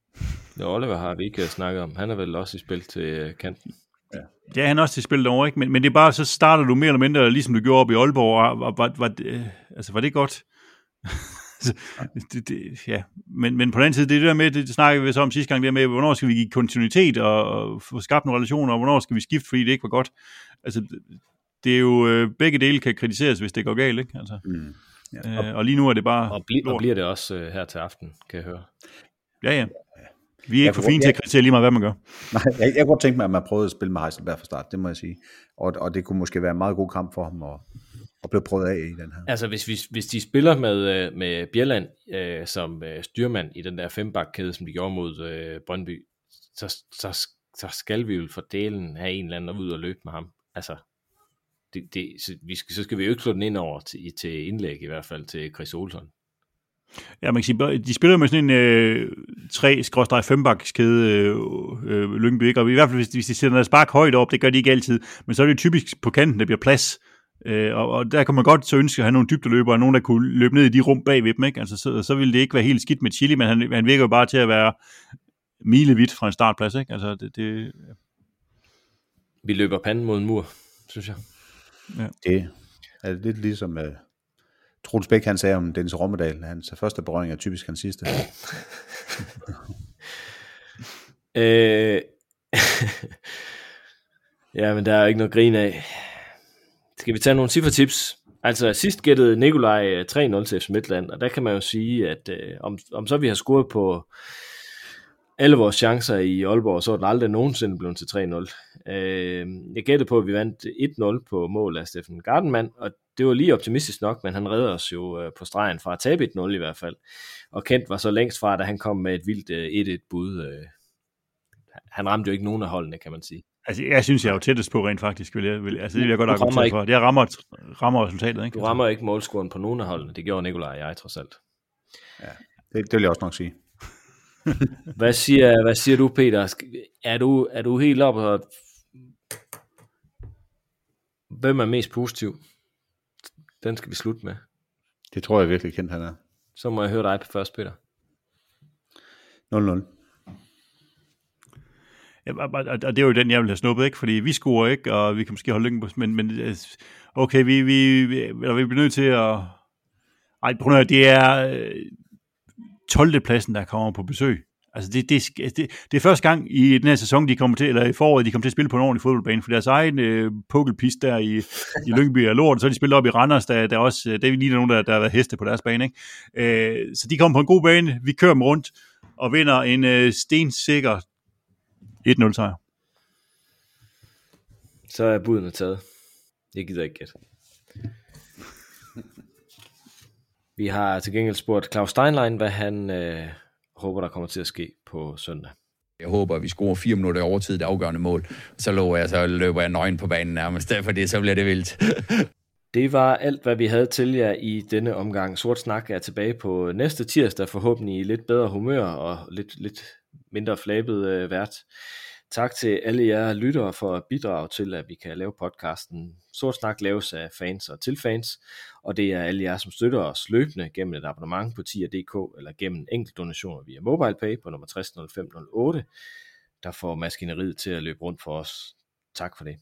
Ja, Oliver har vi ikke snakket om. Han er vel også i spil til øh, kanten. Ja, han er også til spillet over, ikke? Men, men det er bare, så starter du mere eller mindre, ligesom du gjorde op i Aalborg, og var, var, var, det, altså, var det godt? Det, det, ja. men, men på den anden side, det er det der med, det, det snakkede vi så om sidste gang, det der med, hvornår skal vi give kontinuitet og, og få skabt nogle relationer, og hvornår skal vi skifte, fordi det ikke var godt. Altså, det er jo, øh, begge dele kan kritiseres, hvis det går galt, ikke? Altså, Mm. øh, og lige nu er det bare Og, bli, og bliver det også øh, her til aften, kan jeg høre. Ja, ja. Vi er ikke Jeg for fine til at kritisere lige meget, hvad man gør. Nej, jeg, jeg kunne godt tænke mig, at man prøvede at spille med Heiselberg fra start, det må jeg sige. Og, og det kunne måske være en meget god kamp for ham at, at blive prøvet af i den her. Altså, hvis, vi, hvis de spiller med, øh, med Bjelland øh, som øh, styrmand i den der fembakkæde, som de gjorde mod øh, Brøndby, så, så, så skal vi jo for delen have en eller anden ud og løbe med ham. Altså, det, det, så, vi skal, så skal vi jo ikke slå den ind over til, til indlæg i hvert fald til Chris Olsson. Ja, man kan sige, de spiller med sådan en øh, 3-5-bakskæde øh, øh, Lyngby, ikke? og i hvert fald hvis, hvis de sætter deres spark højt op, det gør de ikke altid, men så er det jo typisk på kanten, der bliver plads. Øh, og, og, der kan man godt så ønske at have nogle dybdeløbere, og nogen, der kunne løbe ned i de rum bagved dem, ikke? Altså, så, så ville det ikke være helt skidt med Chili, men han, han virker jo bare til at være milevidt fra en startplads, ikke? Altså, det, det, Vi løber panden mod en mur, synes jeg. Det er lidt ligesom uh, Troels Bæk, han sagde om Dennis Rommedal. Hans første berøring er typisk hans sidste. Øh... ja, men der er jo ikke noget grin af. Skal vi tage nogle cifretips? Altså sidst gættede Nikolaj øh, 3-0 til FC Midtland, og der kan man jo sige, at øh, om, om så vi har scoret på alle vores chancer i Aalborg, så er den aldrig nogensinde blevet til 3-0. Øh, jeg gættede på, at vi vandt 1-0 på mål af Steffen Gardenman, og det var lige optimistisk nok, men han redder os jo øh, på stregen fra at tabe 1-0 i hvert fald. Og Kent var så længst fra, da han kom med et vildt øh, 1-1 bud. Øh, han ramte jo ikke nogen af holdene, kan man sige. altså, jeg synes, jeg er jo tættest på rent faktisk, vil jeg, vil, altså, det vil jeg godt argumentere ikke- for. Det rammer, rammer resultatet, ikke? Du rammer ikke målscoren på nogen af holdene. Det gjorde Nikolaj og jeg trods alt. Det, det vil jeg også nok sige. Hvad siger, hvad siger du, Peter? Er du, er du helt op og... Hvem er mest positiv? Den skal vi slutte med. Det tror jeg virkelig kendt, han er. Så må jeg høre dig på først, Peter. 0-0. Ja, og, det er jo den, jeg vil have snuppet, ikke? Fordi vi scorer ikke, og vi kan måske holde lykken på, men, men øh, okay, vi, vi, vi, eller vi bliver nødt til at... Ej, prøv at høre, det er øh, 12. pladsen, der kommer på besøg. Altså, det, det, det, det er første gang i den her sæson, de kommer til, eller i foråret, de kommer til at spille på en ordentlig fodboldbane, for deres egen øh, pukkelpist der i, i Lyngby er lort, så har de spillet op i Randers, der, der også, øh, der er lige nogen, der, der har været heste på deres bane, ikke? Øh, så de kommer på en god bane, vi kører dem rundt, og vinder en øh, stensikker 1-0 sejr. Så er budene taget. Jeg gider ikke gætte. Vi har til gengæld spurgt Claus Steinlein, hvad han øh, håber, der kommer til at ske på søndag. Jeg håber, at vi scorer fire minutter i overtid, det afgørende mål. Så lover jeg, så løber jeg nøgen på banen nærmest, for det, så bliver det vildt. Det var alt, hvad vi havde til jer i denne omgang. Sort Snak er tilbage på næste tirsdag, forhåbentlig i lidt bedre humør og lidt, lidt mindre flabet øh, vært. Tak til alle jer lyttere for at bidrage til, at vi kan lave podcasten. Sort Snak laves af fans og til fans, og det er alle jer, som støtter os løbende gennem et abonnement på tier.dk eller gennem enkeltdonationer via MobilePay på nummer 600508, der får maskineriet til at løbe rundt for os. Tak for det.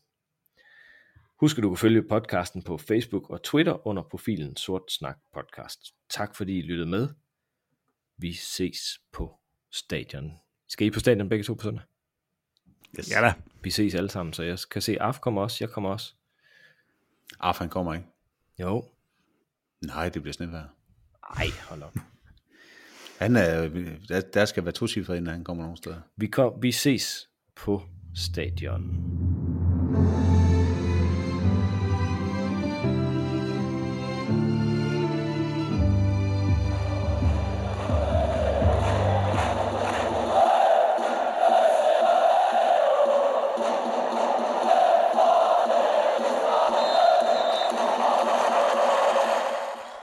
Husk at du kan følge podcasten på Facebook og Twitter under profilen Sort Snak Podcast. Tak fordi I lyttede med. Vi ses på stadion. Skal I på stadion begge to på søndag? Yes. Ja da. Vi ses alle sammen, så jeg kan se, Af kommer også, jeg kommer også. Af, han kommer ikke. Jo. Nej, det bliver snevejr. Ej, hold op. Han er, der, der skal være to cifre, inden han kommer nogen steder. Vi, kom, vi ses på stadion.